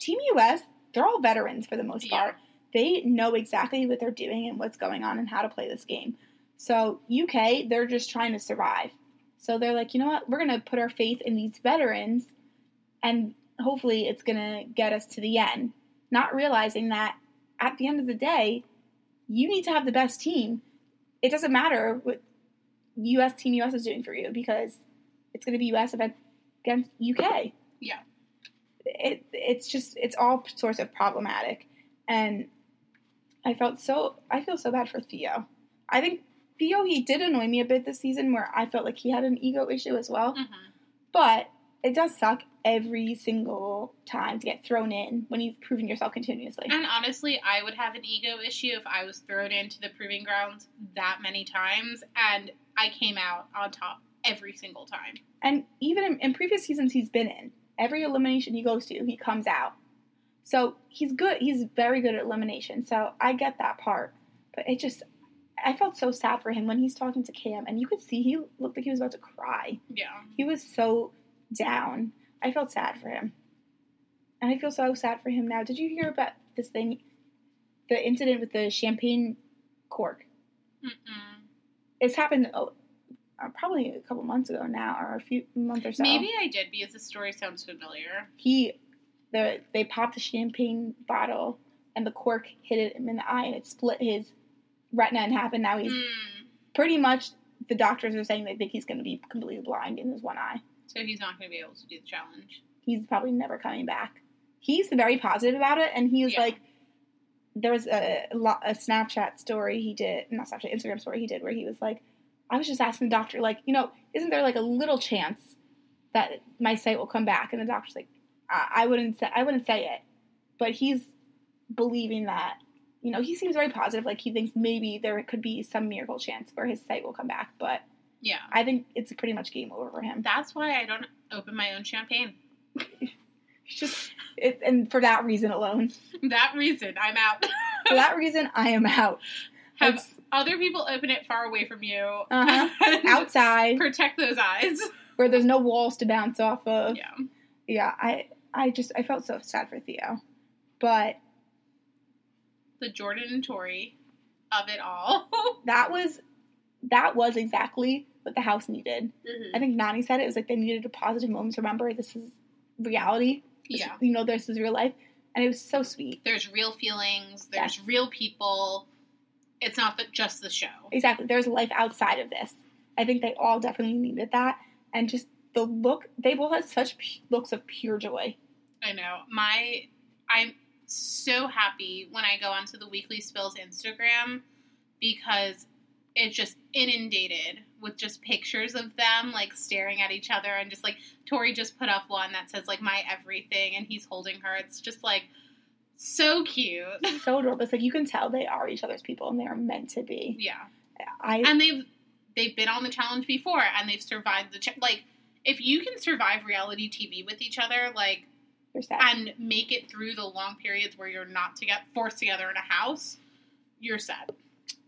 S2: Team US, they're all veterans for the most
S1: Yeah.
S2: part. They know exactly what they're doing and what's going on and how to play this game. So UK, they're just trying to survive. So they're like, you know what? We're gonna put our faith in these veterans, and hopefully, it's gonna get us to the end. Not realizing that at the end of the day, you need to have the best team. It doesn't matter what U.S. Team U.S. is doing for you because it's going to be U.S. event against UK.
S1: Yeah.
S2: It it's just it's all sorts of problematic, and I felt so I feel so bad for Theo. I think Theo he did annoy me a bit this season where I felt like he had an ego issue as well,
S1: hmm
S2: but it does suck every single time to get thrown in when you've proven yourself continuously.
S1: And honestly, I would have an ego issue if I was thrown into the proving grounds that many times and I came out on top every single time.
S2: And even in, in previous seasons he's been in, every elimination he goes to, he comes out. So he's good. He's very good at elimination. So I get that part. But it just, I felt so sad for him when he's talking to Cam, and you could see he looked like he was about to cry.
S1: Yeah.
S2: He was so down. I felt sad for him. And I feel so sad for him now. Did you hear about this thing, the incident with the champagne cork?
S1: Mm-mm.
S2: It's happened oh, uh, probably a couple months ago now, or a few month or so.
S1: Maybe I did because the story sounds familiar.
S2: he the they popped a champagne bottle and the cork hit him in the eye and it split his retina in half, and now he's
S1: Mm.
S2: pretty much. The doctors are saying they think he's going to be completely blind in his one eye.
S1: So he's not going to be able to do the challenge.
S2: He's probably never coming back. He's very positive about it, and he was
S1: Yeah.
S2: like, there was a, a Snapchat story he did, not Snapchat, Instagram story he did, where he was like, I was just asking the doctor, like, you know, isn't there like a little chance that my sight will come back? And the doctor's like, I, I wouldn't say, I wouldn't say it, but he's believing that, you know, he seems very positive, like he thinks maybe there could be some miracle chance where his sight will come back, but
S1: Yeah.
S2: I think it's pretty much game over for him.
S1: That's why I don't open my own champagne.
S2: Just, it, and for that reason alone,
S1: that reason, I'm out.
S2: for that reason, I am out.
S1: Have
S2: It's
S1: other people open it far away from you.
S2: Uh-huh. outside
S1: Protect those eyes.
S2: where there's no walls to bounce off of.
S1: Yeah.
S2: Yeah, I, I just, I felt so sad for Theo, but
S1: The Jordan and Tori of it all.
S2: that was, that was exactly what the house needed.
S1: Mm-hmm.
S2: I think Nany said it, was like they needed a positive moment to remember this is reality. This-
S1: Yeah.
S2: you know, this is real life, and it was so sweet.
S1: There's real feelings. There's
S2: Yes.
S1: real people. It's not the, just the show.
S2: Exactly. There's life outside of this. I think they all definitely needed that, and just the look. They both had such pu- looks of pure joy.
S1: I know. My I'm so happy when I go onto the Weekly Spills Instagram because it's just inundated with just pictures of them like staring at each other and just like Tori just put up one that says like my everything and he's holding her. It's just like so cute.
S2: So adorable. It's like you can tell they are each other's people, and they are meant to be.
S1: yeah.
S2: I
S1: And they've they've been on the challenge before and they've survived the ch- like if you can survive reality TV with each other like and make it through the long periods where you're not to get forced together in a house, you're set.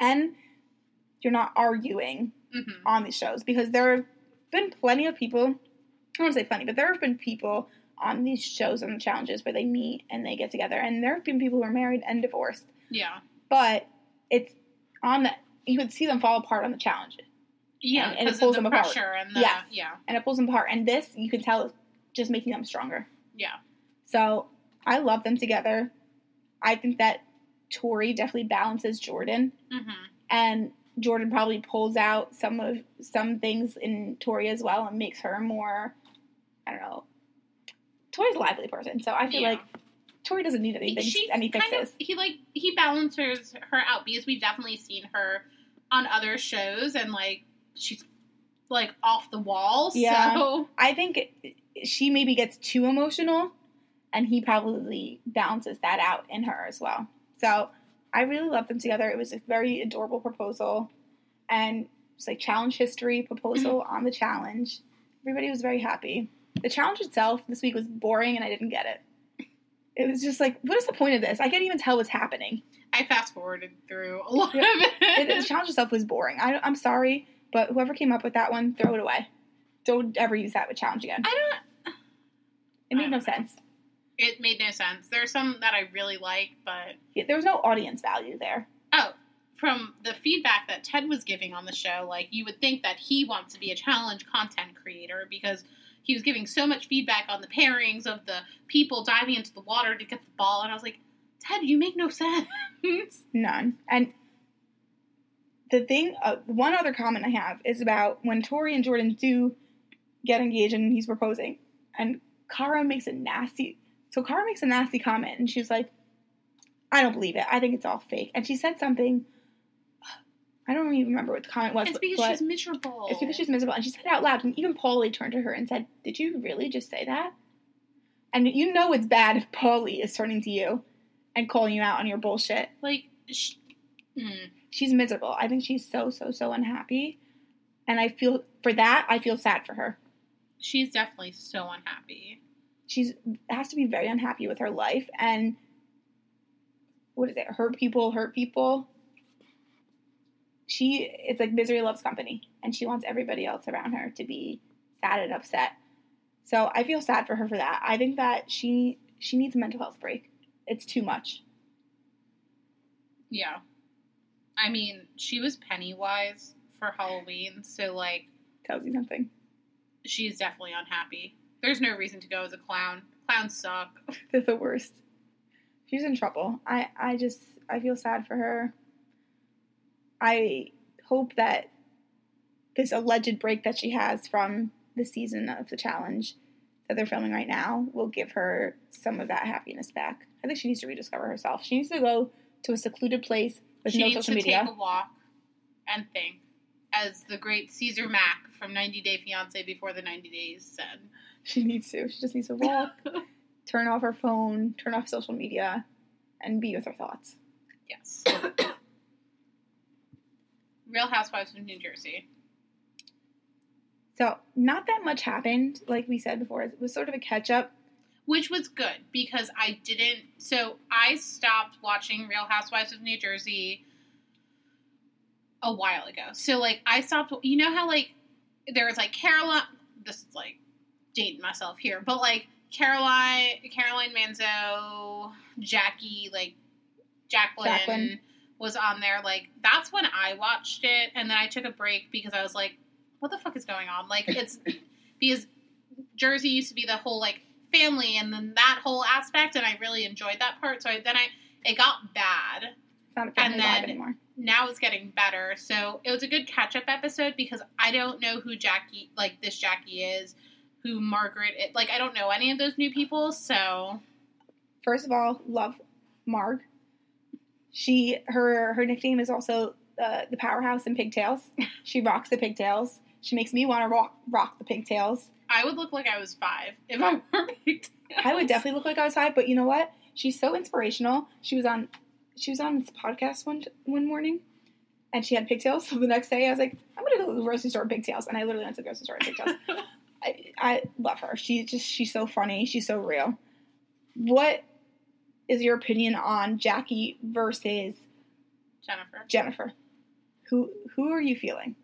S2: and you're not arguing
S1: hmm
S2: on these shows because there have been plenty of people. I to say plenty, but there have been people on these shows and the challenges where they meet and they get together, and there have been people who are married and divorced.
S1: Yeah,
S2: But it's on the you could see them fall apart on the challenges,
S1: yeah,
S2: And- and it pulls
S1: the
S2: them apart.
S1: and the
S2: Yes.
S1: yeah,
S2: and it pulls them apart. And this you can tell is just making them stronger.
S1: yeah,
S2: So I love them together. I think that Tori definitely balances Jordan.
S1: hmm
S2: and Jordan probably pulls out some of some things in Tori as well and makes her more I don't know. Tori's a lively person, so I feel
S1: Yeah.
S2: like Tori doesn't need anything
S1: She's
S2: any
S1: kind
S2: fixes.
S1: of he like he balances her out because we've definitely seen her on other shows and like she's like off the wall.
S2: Yeah.
S1: So
S2: I think she maybe gets too emotional and he probably balances that out in her as well. So I really love them together. It was a very adorable proposal and it's like challenge history proposal mm-hmm. on the challenge. Everybody was very happy. The challenge itself this week was boring and I didn't get it. It was just like, what is the point of this? I can't even tell what's happening.
S1: I fast forwarded through a lot
S2: Yeah.
S1: of
S2: It,
S1: it.
S2: the challenge itself was boring. I, I'm sorry, but whoever came up with that one, throw it away. Don't ever use that with challenge again.
S1: I don't.
S2: It made no sense.
S1: It made no sense. There's some that I really like, but
S2: Yeah, there was no audience value there.
S1: Oh, from the feedback that Ted was giving on the show, like you would think that he wants to be a challenge content creator because he was giving so much feedback on the pairings of the people diving into the water to get the ball, and I was like, Ted, you make no sense.
S2: None. And the thing, uh, one other comment I have is about when Tori and Jordan do get engaged and he's proposing, and Cara makes a nasty. So Cara makes a nasty comment, and she's like, "I don't believe it. I think it's all fake." And she said something. I don't even remember what the comment was.
S1: it's because
S2: but
S1: she's miserable.
S2: it's because she's miserable, and she said it out loud. And even Paulie turned to her and said, "Did you really just say that?" And you know it's bad if Paulie is turning to you and calling you out on your bullshit
S1: like. Mm.
S2: she's miserable. I think she's so so so unhappy, and I feel for that. I feel sad for her.
S1: She's definitely so unhappy.
S2: She's has to be very unhappy with her life, and what is it? Hurt people, hurt people. She it's like misery loves company, and she wants everybody else around her to be sad and upset. So I feel sad for her for that. I think that she she needs a mental health break. It's too much.
S1: Yeah. I mean, she was Pennywise for Halloween, so like
S2: Tells you something.
S1: she's definitely unhappy. There's no reason to go as a clown. Clowns suck.
S2: They're the worst. she's in trouble. I I just I feel sad for her. I hope that this alleged break that she has from the season of the challenge that they're filming right now will give her some of that happiness back. I think she needs to rediscover herself. She needs to go to a secluded place with
S1: she
S2: no
S1: needs
S2: social
S1: to
S2: media.
S1: take a walk and think, as the great Caesar Mack from 90 Day Fiance before the 90 days said.
S2: She needs to. She just needs to walk, turn off her phone, turn off social media, and be with her thoughts.
S1: Yes. Real Housewives of New Jersey.
S2: So not that much happened, like we said before. It was sort of a catch up.
S1: which was good because I didn't. So I stopped watching Real Housewives of New Jersey a while ago. So like I stopped. You know how like there was like Caroline. This is like dating myself here, but like Caroline, Caroline Manzo, Jackie, like Jacqueline.
S2: Jacqueline.
S1: Was on there like that's when I watched it, and then I took a break because I was like, "What the fuck is going on?" Like it's because Jersey used to be the whole like family and then that whole aspect and I really enjoyed that part. So I, then I it got bad.
S2: It's not
S1: And then-
S2: anymore.
S1: Now it's getting better. So it was a good catch up episode because I don't know who Jackie like this Jackie is, who Margaret is. like I don't know any of those new people. So
S2: First of all, love Marg. She her her nickname is also uh, the powerhouse in pigtails. She rocks the pigtails. She makes me want to rock rock the pigtails.
S1: I would look like I was five if I were big.
S2: I would definitely look like I was five, but you know what? She's so inspirational. She was on she was on this podcast one one morning, and she had pigtails. So the next day, I was like, I'm gonna go to the grocery store pigtails, and I literally went to the grocery store pigtails. I, I love her. She's just she's so funny. She's so real. What is your opinion on Jackie versus
S1: Jennifer.
S2: Jennifer? Who who are you feeling?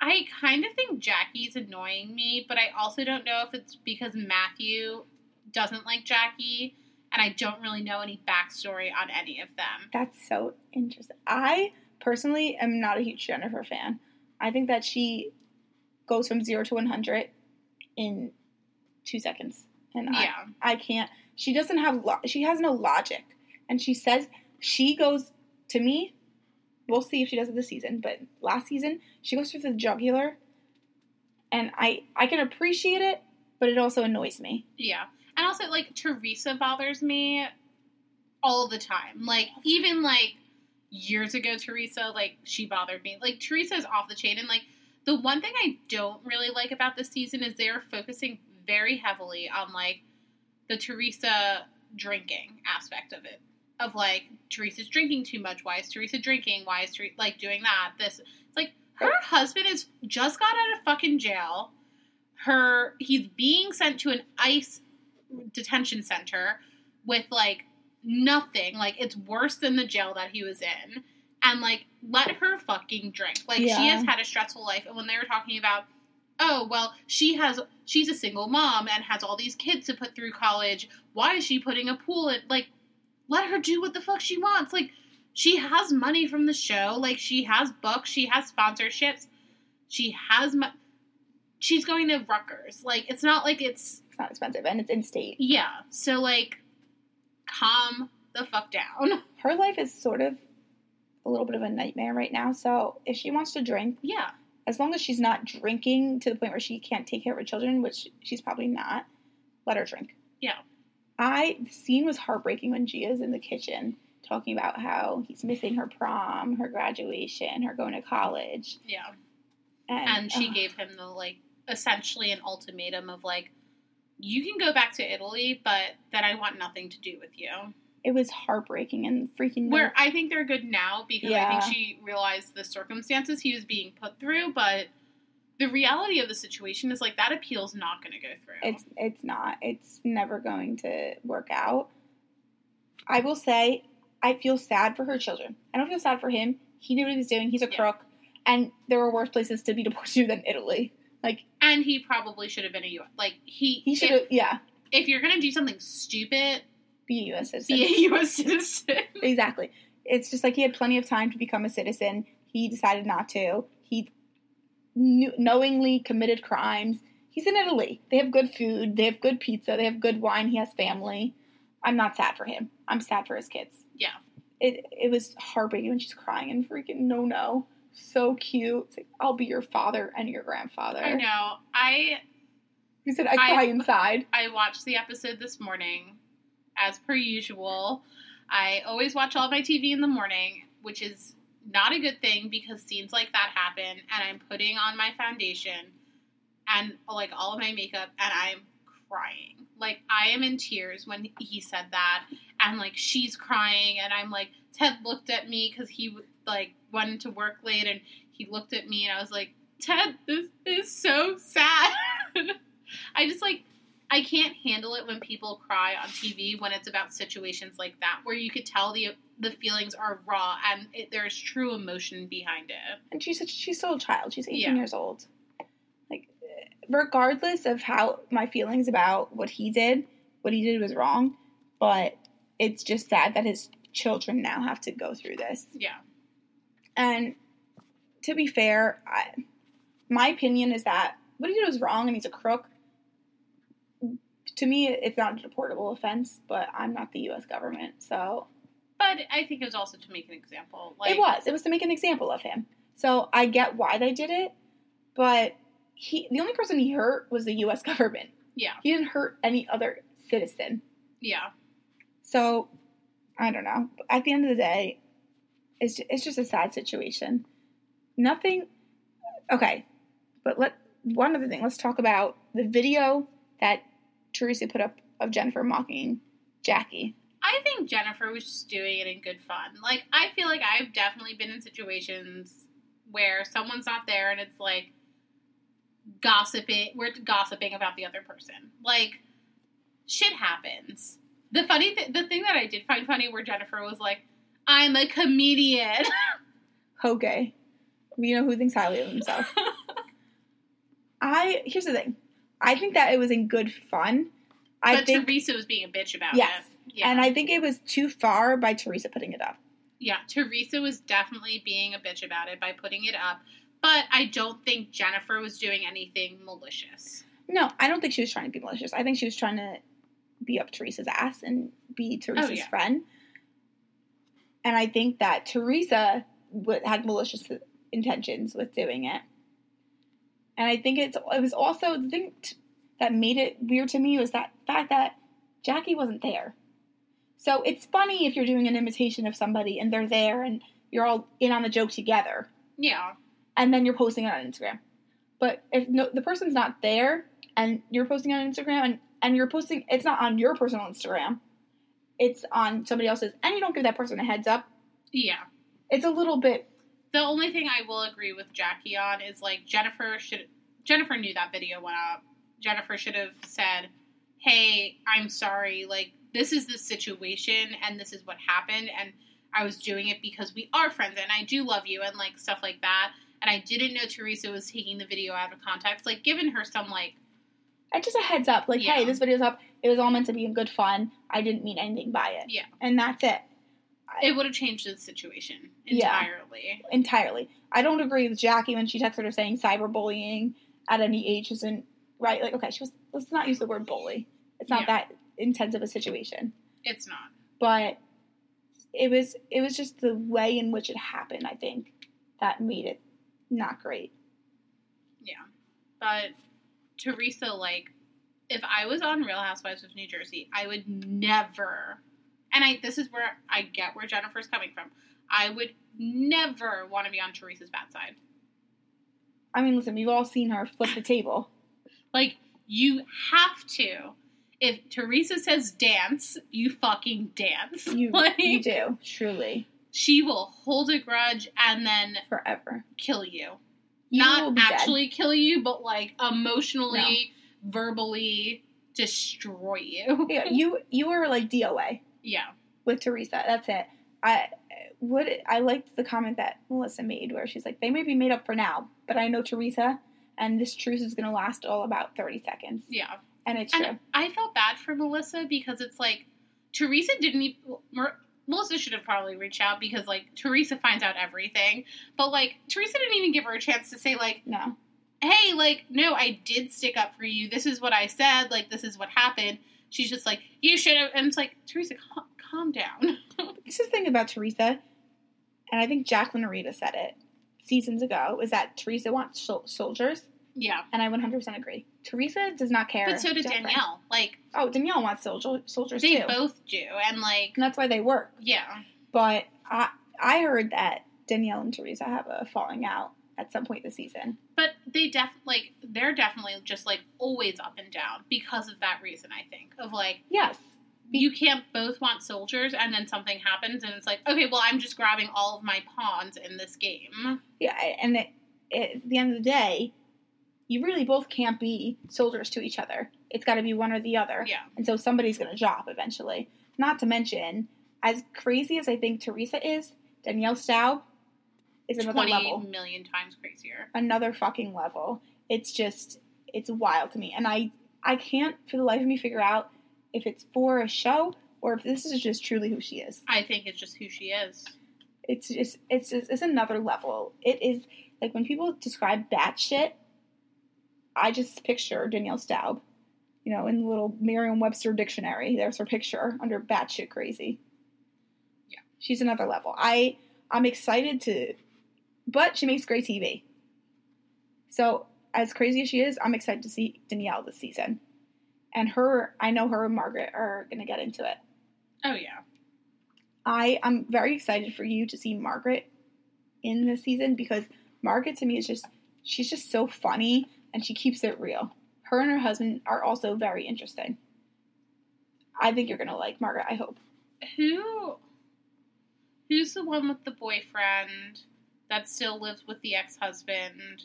S1: I kind of think Jackie's annoying me, but I also don't know if it's because Matthew doesn't like Jackie, and I don't really know any backstory on any of them.
S2: That's so interesting. I personally am not a huge Jennifer fan. I think that she goes from zero to one hundred in two seconds, and I,
S1: Yeah,
S2: I can't. She doesn't have. Lo- she has no logic, and she says she goes to me. We'll see if she does it this season, but last season she goes for the jugular, and I I can appreciate it, but it also annoys me.
S1: yeah, and also like Teresa bothers me all the time. Like even like years ago, Teresa like she bothered me. Like Teresa's off the chain, and like the one thing I don't really like about this season is they're focusing very heavily on like the Teresa drinking aspect of it. Of like Teresa's drinking too much. Why is Teresa drinking? Why is Teresa like doing that? This it's like her husband is just got out of fucking jail. Her he's being sent to an ICE detention center with like nothing. Like it's worse than the jail that he was in. And like let her fucking drink. Like she has had a stressful life. And when they were talking about, oh well, she has she's a single mom and has all these kids to put through college. Why is she putting a pool in? Like let her do what the fuck she wants. Like she has money from the show. Like she has books. She has sponsorships. She has. Mo- she's going to Rutgers. Like it's not like it's
S2: It's not expensive, and it's in state.
S1: yeah. So like, calm the fuck down.
S2: Her life is sort of a little bit of a nightmare right now. So if she wants to drink,
S1: Yeah.
S2: as long as she's not drinking to the point where she can't take care of her children, which she's probably not, let her drink.
S1: Yeah.
S2: I the scene was heartbreaking when Gia's in the kitchen talking about how he's missing her prom, her graduation, her going to college,
S1: Yeah.
S2: and,
S1: And she
S2: ugh,
S1: gave him the like essentially an ultimatum of like, you can go back to Italy, but then I want nothing to do with you.
S2: It was heartbreaking and freaking.
S1: Where I think they're good now because I think she realized the circumstances he was being put through, but the reality of the situation is like that appeal's not going to go through.
S2: It's it's not. It's never going to work out. I will say I feel sad for her children. I don't feel sad for him. He knew what he was doing. He's a
S1: Yeah.
S2: crook, and there were worse places to be deported to than Italy. Like
S1: and he probably should have been a U. Like he,
S2: he should have. Yeah,
S1: if you're going to do something stupid,
S2: be a U.S. citizen.
S1: be a U.S. citizen.
S2: exactly. It's just like he had plenty of time to become a citizen. He decided not to. He knew, knowingly committed crimes. He's in Italy. They have good food. They have good pizza. They have good wine. He has family. I'm not sad for him. I'm sad for his kids.
S1: Yeah.
S2: It it was heartbreaking when she's crying and freaking no no. So cute. It's like, I'll be your father and your grandfather.
S1: I know. I
S2: He said, I
S1: I-
S2: cry inside.
S1: I watched the episode this morning, as per usual. I always watch all my TV in the morning, which is not a good thing because scenes like that happen, and I'm putting on my foundation and like all of my makeup, and I'm crying. Like I am in tears when he said that, and like she's crying, and I'm like Ted looked at me because he like went to work late, and he looked at me, and I was like, Ted, this is so sad. I just like I can't handle it when people cry on TV when it's about situations like that where you could tell the the feelings are raw and it, there's true emotion behind it.
S2: And she's such, she's still a child. She's 18
S1: Yeah.
S2: years old. Like, regardless of how my feelings about what he did, what he did was wrong. But it's just sad that his children now have to go through this.
S1: Yeah.
S2: And to be fair, I, my opinion is that what he did was wrong and he's a crook. To me, it's not a deportable offense, but I'm not the U.S. government, so
S1: But I think it was also to make an example. Like
S2: it was. It was to make an example of him. So I get why they did it, but he the only person he hurt was the U.S. government.
S1: Yeah.
S2: He didn't hurt any other citizen.
S1: Yeah.
S2: So I don't know. At the end of the day, it's just, it's just a sad situation. Nothing. Okay, but let one other thing. Let's talk about the video that Teresa put up of Jennifer mocking Jackie.
S1: I think Jennifer was just doing it in good fun. Like I feel like I've definitely been in situations where someone's not there and it's like gossiping we're gossiping about the other person. Like shit happens. The funny th- the thing that I did find funny where Jennifer was like, "I'm a comedian."
S2: okay. You know who thinks highly of himself. I here's the thing. I think that it was in good fun. I
S1: but
S2: think
S1: Teresa was being a bitch about
S2: Yes.
S1: it. Yeah.
S2: and I think it was too far by Teresa putting it up.
S1: Yeah, Teresa was definitely being a bitch about it by putting it up, but I don't think Jennifer was doing anything malicious.
S2: No, I don't think she was trying to be malicious. I think she was trying to be up Teresa's ass and be Teresa's
S1: Oh, yeah.
S2: friend. And I think that Teresa w- had malicious intentions with doing it. And I think it's it was also the thing t- that made it weird to me was that fact that Jackie wasn't there. So it's funny if you're doing an imitation of somebody and they're there and you're all in on the joke together
S1: Yeah,
S2: and then you're posting it on Instagram. But if no, the person's not there and you're posting on Instagram and, and you're posting, it's not on your personal Instagram, it's on somebody else's, and you don't give that person a heads up,
S1: yeah.
S2: it's a little bit,
S1: The only thing I will agree with Jackie on is like Jennifer should Jennifer knew that video went up. Jennifer should have said, "Hey, I'm sorry. Like this is the situation and this is what happened and I was doing it because we are friends and I do love you and like stuff like that." And I didn't know Teresa was taking the video out of context. Like giving her some like
S2: and just a heads up, like, hey, this video's up, it was all meant to be in good fun, I didn't mean anything by it.
S1: Yeah.
S2: And that's it.
S1: It would have changed the situation
S2: Yeah.
S1: entirely.
S2: Entirely. I don't agree with Jackie when she texted her saying cyberbullying at any age isn't right. Like, okay, she was, let's not use the word bully. It's not
S1: Yeah.
S2: that intense of a situation.
S1: It's not.
S2: but it was it was just the way in which it happened i think that made it not great Yeah,
S1: But Teresa, like, if I was on Real Housewives of New Jersey, I would never, and I this is where I get where Jennifer's coming from. I would never want to be on Teresa's bad side.
S2: i mean listen we've all seen her flip the table
S1: Like, you have to. If Teresa says dance, you fucking dance.
S2: you
S1: like,
S2: you do truly
S1: She will hold a grudge and then
S2: forever
S1: kill you.
S2: You
S1: Not
S2: be dead.
S1: actually kill you, but like emotionally, verbally destroy you.
S2: yeah, you you are like doa
S1: Yeah.
S2: with teresa that's it i would i liked the comment that melissa made where she's like they may be made up for now but i know teresa and this truce is going to last all about 30 seconds
S1: Yeah.
S2: and it's true
S1: And I felt bad for Melissa because it's like Teresa didn't even. Mer- Melissa should have probably reached out because like Teresa finds out everything, but like Teresa didn't even give her a chance to say like,
S2: no
S1: hey, like, no, I did stick up for you. This is what I said. Like, this is what happened. She's just like, you should have. And it's like, Teresa, calm, calm down.
S2: This is the thing about Teresa, and I think Jacqueline Laurita said it seasons ago, is that Teresa wants sol- soldiers,
S1: yeah.
S2: and I 100% agree. Teresa does not care.
S1: But so did
S2: to.
S1: Danielle. Like,
S2: Oh, Danielle wants soldier, soldiers
S1: they
S2: too.
S1: They both do. And, like,
S2: and that's why they work.
S1: yeah.
S2: But I, I heard that Danielle and Teresa have a falling out at some point this season.
S1: But they def like they're definitely just like always up and down because of that reason. I think of like
S2: Yes.
S1: you can't both want soldiers and then something happens and it's like okay, well I'm just grabbing all of my pawns in this game.
S2: Yeah, and it, it, at the end of the day, you really both can't be soldiers to each other. It's got to be one or the other.
S1: Yeah,
S2: And so somebody's going to drop eventually. Not to mention, as crazy as I think Teresa is, Danielle Staub is another level.
S1: million times crazier.
S2: Another fucking level. It's just, it's wild to me. And I, I can't for the life of me figure out if it's for a show or if this is just truly who she is.
S1: I think it's just who she is.
S2: It's just, it's just, it's another level. It is, like when people describe batshit, I just picture Danielle Staub. You know, in the little Merriam-Webster dictionary, there's her picture under batshit crazy.
S1: Yeah.
S2: she's another level. I I'm excited to, but she makes great TV. So as crazy as she is, I'm excited to see Danielle this season, and her. I know her and Margaret are gonna get into it.
S1: Oh yeah.
S2: I I'm very excited for you to see Margaret in this season because Margaret to me is just she's just so funny and she keeps it real. Her and her husband are also very interesting. I think you're gonna like Margaret. I hope.
S1: Who who's the one with the boyfriend that still lives with the ex husband?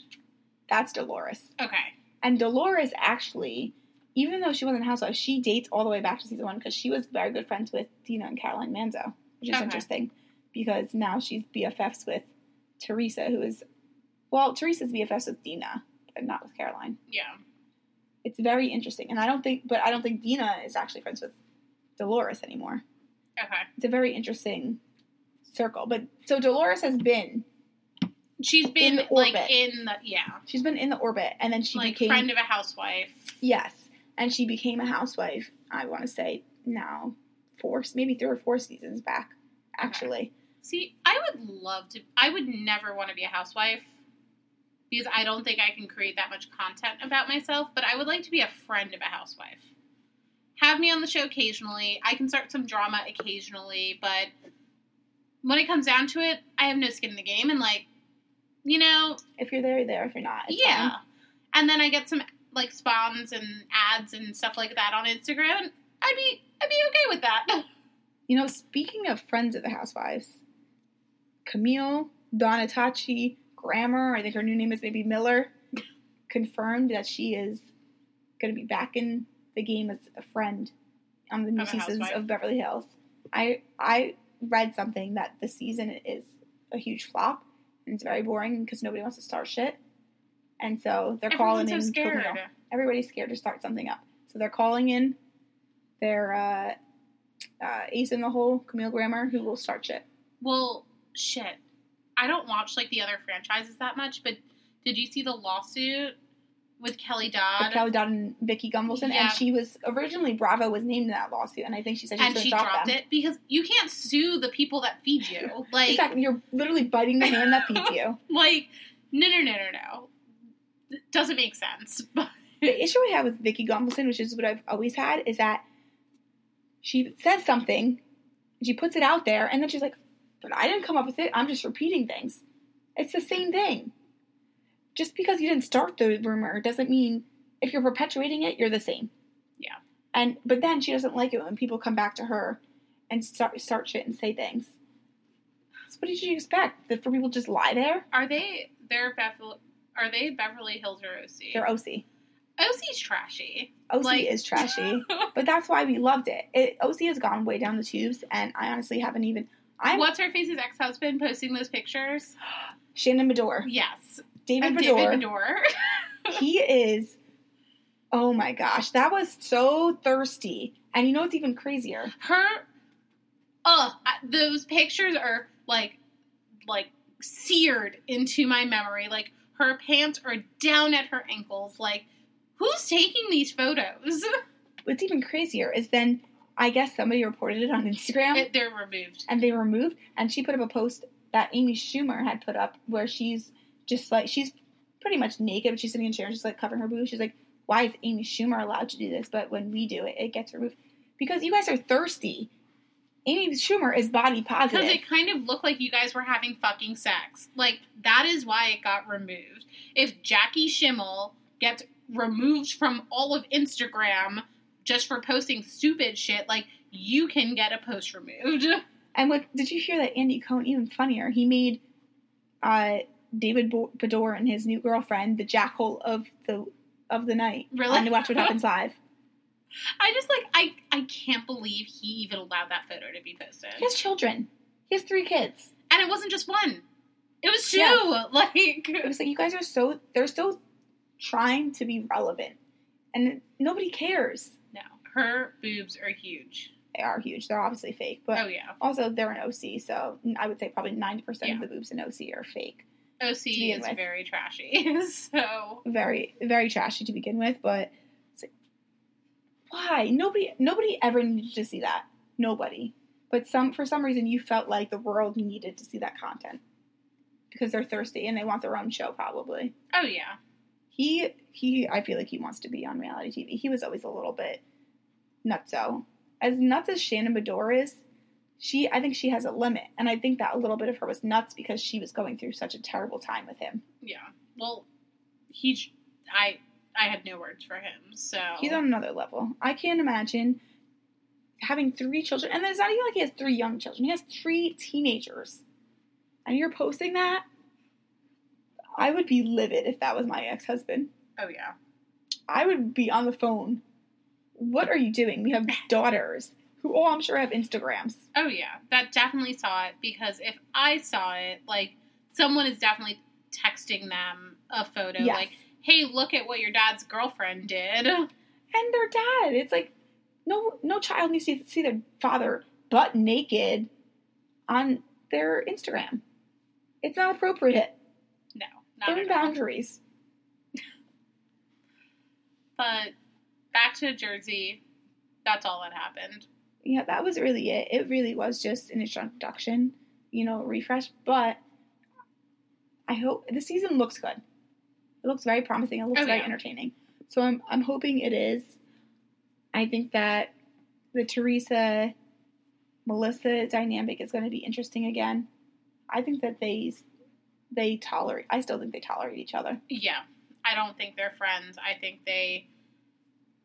S2: That's Dolores.
S1: Okay.
S2: And Dolores actually, even though she wasn't a housewife, she dates all the way back to season one because she was very good friends with Dina and Caroline Manzo, which is
S1: Okay.
S2: interesting because now she's BFFs with Teresa, who is, well, Teresa's BFFs with Dina, but not with Caroline.
S1: Yeah.
S2: It's very interesting, and I don't think, but I don't think Dina is actually friends with Dolores anymore.
S1: Okay.
S2: It's a very interesting circle. But so Dolores has been,
S1: She's been
S2: In
S1: like
S2: orbit.
S1: in the yeah.
S2: she's been in the orbit, and then she
S1: like
S2: became
S1: friend of a housewife.
S2: Yes, and she became a housewife. I want to say now four, maybe three or four seasons back. Actually,
S1: See, I would love to. I would never want to be a housewife because I don't think I can create that much content about myself. But I would like to be a friend of a housewife. Have me on the show occasionally. I can start some drama occasionally, but when it comes down to it, I have no skin in the game. And like, you know,
S2: if you're there, you're there. If you're not,
S1: yeah.
S2: fine.
S1: And then I get some like spawns and ads and stuff like that on Instagram. And I'd be I'd be okay with that.
S2: You know, speaking of friends of the housewives, Camille, Donatacci, Grammer, I think her new name is maybe Miller, confirmed that she is going to be back in the game as a friend on the new seasons
S1: housewife.
S2: of Beverly Hills. I I read something that the season is a huge flop and it's very boring because nobody wants to start shit. And so they're calling
S1: Everyone's so
S2: in
S1: scared.
S2: Camille. Everybody's scared to start something up. So they're calling in their uh, uh, ace in the hole, Camille Grammer, who will start shit.
S1: Well, shit. I don't watch like the other franchises that much, but did you see the lawsuit with Kelly Dodd?
S2: With Kelly Dodd and Vicki Gunvalson,
S1: Yeah.
S2: and she was originally Bravo was named in that lawsuit, and I think she said she
S1: and she
S2: drop
S1: dropped
S2: them.
S1: it because you can't sue the people that feed you. Like,
S2: exactly, you're literally biting the hand that feeds you.
S1: like, no, no, no, no, no. It doesn't make sense. But
S2: the issue I have with Vicki Gunvalson, which is what I've always had, is that she says something, she puts it out there, and then she's like, "But I didn't come up with it. I'm just repeating things." It's the same thing. Just because you didn't start the rumor doesn't mean if you're perpetuating it, you're the same.
S1: Yeah.
S2: And but then she doesn't like it when people come back to her and start start shit and say things. So what did you expect? That for people just lie there?
S1: are they? They're Beverly. Are they Beverly Hills or OC?
S2: They're OC.
S1: OC's trashy.
S2: OC
S1: Like-
S2: is trashy. But that's why we loved it. it. OC has gone way down the tubes, and I honestly haven't even. I'm
S1: What's her face's ex husband posting those pictures?
S2: Shannon Beador,
S1: Yes,
S2: David Beador.
S1: David
S2: he is. Oh my gosh, that was so thirsty. And you know what's even crazier?
S1: her oh those pictures are like like seared into my memory like Her pants are down at her ankles. Like, who's taking these photos?
S2: What's even crazier is then I guess somebody reported it on Instagram
S1: It- they're removed.
S2: and they removed and she put up a post that Amy Schumer had put up where she's just like she's pretty much naked, but she's sitting in a chair and she's like covering her boobs. She's like, Why is Amy Schumer allowed to do this? But when we do it, it gets removed. Because you guys are thirsty. Amy Schumer is body positive.
S1: Because it kind of looked like you guys were having fucking sex. Like, that is why it got removed. If Jackie Schimmel gets removed from all of Instagram just for posting stupid shit, like, you can get a post removed.
S2: And what did you hear that Andy Cohen? Even funnier, he made uh, David Beador and his new girlfriend the jackal of the of the night
S1: Really?
S2: on to Watch What Happens Live.
S1: I just, like, I, I can't believe he even allowed that photo to be posted.
S2: He has children. He has three kids.
S1: And it wasn't just one. It was two.
S2: Yes.
S1: Like,
S2: It was like you guys are so they're still trying to be relevant, and nobody cares.
S1: no. Her boobs are huge.
S2: They are huge. They're obviously fake, but
S1: oh, yeah.
S2: also they're an OC, so I would say probably ninety percent
S1: Yeah.
S2: of the boobs in OC are fake.
S1: OC is
S2: with.
S1: very trashy. so,
S2: Very very trashy to begin with, but it's like, why nobody nobody ever needed to see that. Nobody, but some for some reason you felt like the world needed to see that content because they're thirsty and they want their own show probably.
S1: oh, yeah.
S2: he he I feel like he wants to be on reality TV. He was always a little bit nutso. As nuts as Shannon Beador is, she I think she has a limit. And I think that a little bit of her was nuts because she was going through such a terrible time with him.
S1: Yeah. Well, he, I, I had no words for him. So
S2: He's on another level. I can't imagine having three children and it's not even like he has three young children. He has three teenagers. And you're posting that? I would be livid if that was my ex-husband.
S1: Oh yeah.
S2: I would be on the phone. What are you doing? We have daughters who, oh, I'm sure I have Instagrams.
S1: Oh yeah. That definitely saw it because if I saw it, like someone is definitely texting them a photo,
S2: Yes.
S1: like, "Hey, look at what your dad's girlfriend did."
S2: And their dad. It's like no, no child needs to see their father butt naked on their Instagram. It's not appropriate.
S1: No, not
S2: Learn
S1: all.
S2: boundaries.
S1: But back to Jersey. That's all that happened.
S2: Yeah, that was really it. It really was just an introduction, you know, refresh. But I hope the season looks good. It looks very promising. It looks
S1: Oh,
S2: very
S1: yeah.
S2: entertaining. So I'm I'm hoping it is. I think that the Teresa Melissa dynamic is going to be interesting again. I think that they they tolerate. I still think they tolerate each other.
S1: Yeah. I don't think they're friends. I think they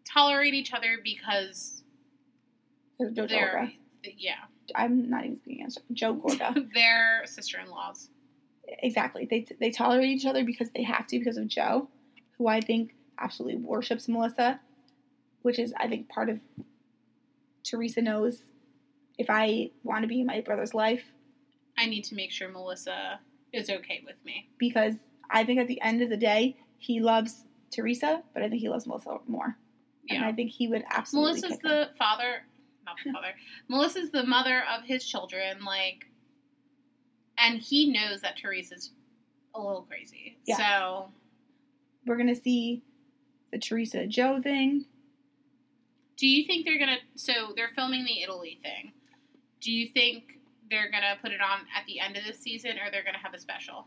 S1: tolerate each other because
S2: Joe Gorga.
S1: yeah.
S2: I'm not even speaking against Joe Gorga.
S1: they're sister-in-laws.
S2: exactly. They they tolerate each other because they have to because of Joe, who I think absolutely worships Melissa, which is I think part of Teresa knows if I want to be in my brother's life
S1: I need to make sure Melissa is okay with me.
S2: because I think at the end of the day he loves Teresa, but I think he loves Melissa more, and
S1: Yeah.
S2: I think he would absolutely.
S1: Melissa's the father, not the father. Melissa's the mother of his children, like, and he knows that Teresa's a little crazy.
S2: Yes.
S1: So
S2: We're gonna see the Teresa Joe thing.
S1: Do you think they're gonna? So they're filming the Italy thing. Do you think they're gonna put it on at the end of the season, or they're gonna have a special?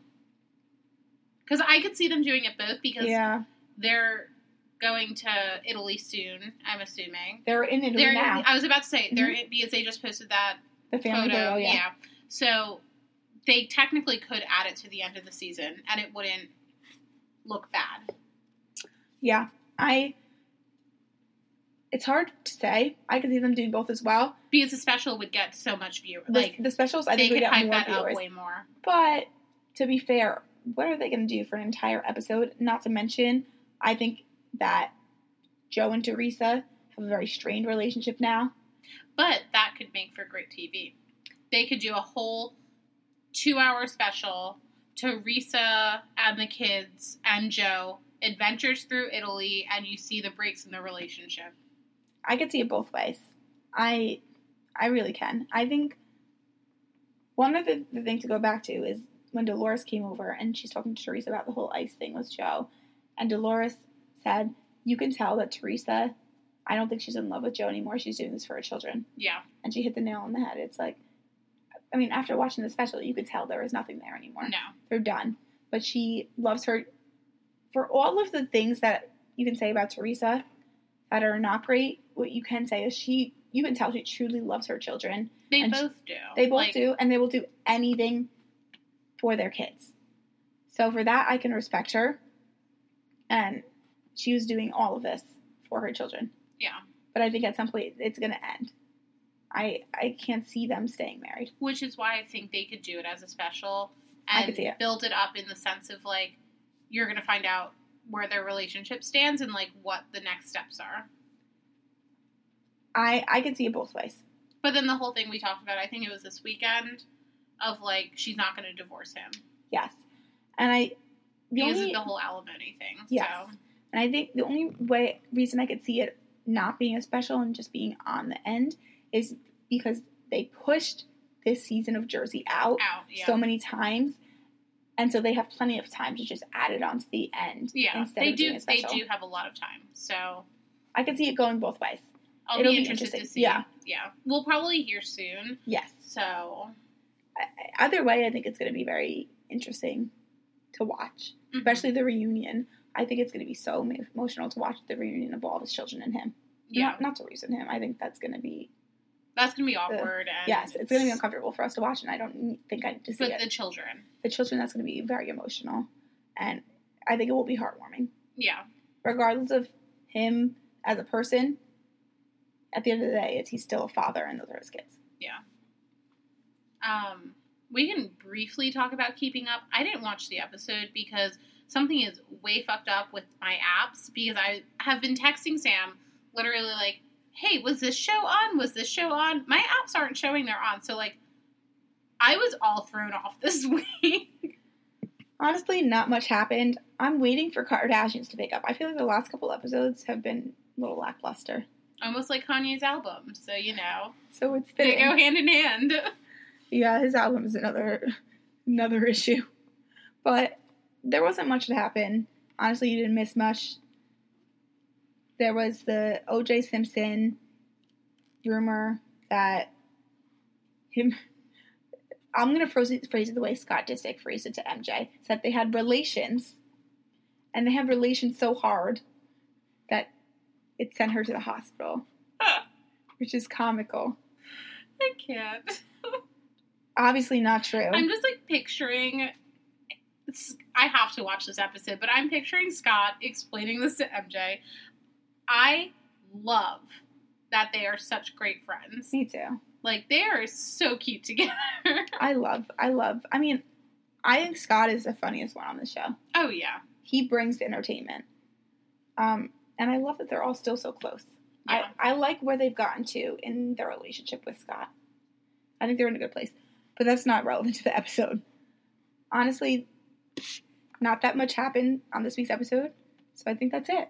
S1: Because I could see them doing it both because
S2: Yeah,
S1: they're going to Italy soon. I'm assuming.
S2: they're in Italy
S1: They're.
S2: now.
S1: I was about to say they're mm-hmm. because they just posted that
S2: The family
S1: photo.
S2: photo, yeah.
S1: yeah. So they technically could add it to the end of the season, and it wouldn't look bad.
S2: Yeah, I. It's hard to say. I could see them doing both as well.
S1: Because the special would get so much view.
S2: The,
S1: Like
S2: the specials, I
S1: they
S2: think, we
S1: could
S2: get
S1: hype
S2: more
S1: that up
S2: viewers.
S1: way more.
S2: But to be fair, what are they going to do for an entire episode? Not to mention, I think that Joe and Teresa have a very strained relationship now.
S1: But that could make for great TV. They could do a whole two hour special. Teresa and the kids and Joe adventures through Italy, and you see the breaks in the relationship.
S2: I could see it both ways. I, I really can. I think one of the, the things to go back to is when Dolores came over and she's talking to Teresa about the whole ice thing with Joe, and Dolores said, "You can tell that Teresa, I don't think she's in love with Joe anymore. She's doing this for her children."
S1: Yeah.
S2: And she hit the nail on the head. It's like, I mean, after watching the special, you could tell there was nothing there anymore.
S1: No.
S2: They're done. But she loves her for all of the things that you can say about Teresa that are not great. What you can say is she, you can tell she truly loves her children.
S1: They
S2: And
S1: both do.
S2: They both
S1: Like,
S2: do, and they will do anything for their kids. So for that, I can respect her. And she was doing all of this for her children.
S1: Yeah.
S2: But I think at some point it's going to end. I I can't see them staying married.
S1: Which is why I think they could do it as a special and
S2: it.
S1: build it up in the sense of like you're going to find out where their relationship stands and like what the next steps are.
S2: I I could see it both ways.
S1: But then the whole thing we talked about, I think it was this weekend, of like she's not going to divorce him
S2: Yes, and I the
S1: because
S2: only
S1: of the whole alimony thing.
S2: Yes.
S1: So
S2: and I think the only way reason I could see it not being a special and just being on the end is because they pushed this season of Jersey out
S1: out, yeah,
S2: so many times, and so they have plenty of time to just add it on to the end.
S1: yeah,
S2: instead
S1: they
S2: of
S1: do. They do have a lot of time, so
S2: I could see it going both ways.
S1: I'll
S2: It'll
S1: be
S2: be
S1: interested to see.
S2: Yeah.
S1: yeah, we'll probably hear soon.
S2: Yes.
S1: So
S2: Either way, I think it's going to be very interesting to watch,
S1: mhm.
S2: especially the reunion. I think it's going to be so emotional to watch the reunion of all of his children and him.
S1: yeah,
S2: Not, not to in him. I think that's going to be
S1: that's gonna be awkward. and
S2: yes, it's going to be uncomfortable for us to watch, and I don't think I need to see
S1: But
S2: it.
S1: the children,
S2: the children, that's going to be very emotional, and I think it will be heartwarming,
S1: yeah,
S2: regardless of him as a person. At the end of the day, it's he's still a father, and those are his kids. Yeah.
S1: Um, we can briefly talk about keeping up. I didn't watch the episode because something is way fucked up with my apps because I have been texting Sam literally like, "Hey, was this show on? Was this show on?" My apps aren't showing they're on, so like, I was all thrown off this week.
S2: Honestly, not much happened. I'm waiting for Kardashians to pick up. I feel like the last couple episodes have been a little lackluster.
S1: Almost like Kanye's album, so you know
S2: So it's
S1: they
S2: fitting.
S1: go hand in hand.
S2: Yeah, his album is another another issue. But there wasn't much that happened. Honestly, you didn't miss much. There was the OJ Simpson rumor that him I'm gonna phrase it, phrase it the way Scott Disick phrased it to MJ. Said they had relations and they had relations so hard that it sent her to the hospital. Which is comical.
S1: I can't.
S2: Obviously not true.
S1: I'm just like picturing. It's, I have to watch this episode, but I'm picturing Scott explaining this to MJ. I love that they are such great friends.
S2: Me too.
S1: Like they are so cute together.
S2: I love, I love. I mean, I think Scott is the funniest one on the show.
S1: oh yeah,
S2: He brings the entertainment, um, and I love that they're all still so close.
S1: yeah.
S2: I, I like where they've gotten to in their relationship with Scott. I think they're in a good place, but that's not relevant to the episode. Honestly, not that much happened on this week's episode, so I think that's it.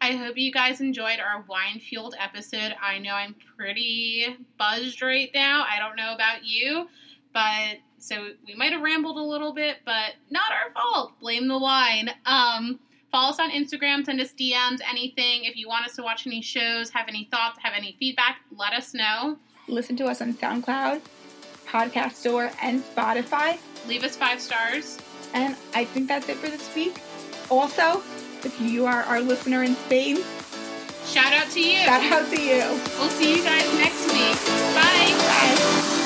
S1: I hope you guys enjoyed our wine fueled episode. I know I'm pretty buzzed right now. I don't know about you, but so we might have rambled a little bit, but not our fault. Blame the wine. Um, follow us on Instagram, send us DMs, anything. If you want us to watch any shows, have any thoughts, have any feedback, let us know.
S2: Listen to us on SoundCloud, Podcast Store, and Spotify.
S1: Leave us five stars.
S2: And I think that's it for this week. Also, if you are our listener in Spain,
S1: shout out to you.
S2: Shout out to you.
S1: We'll see you guys next week. Bye. Bye.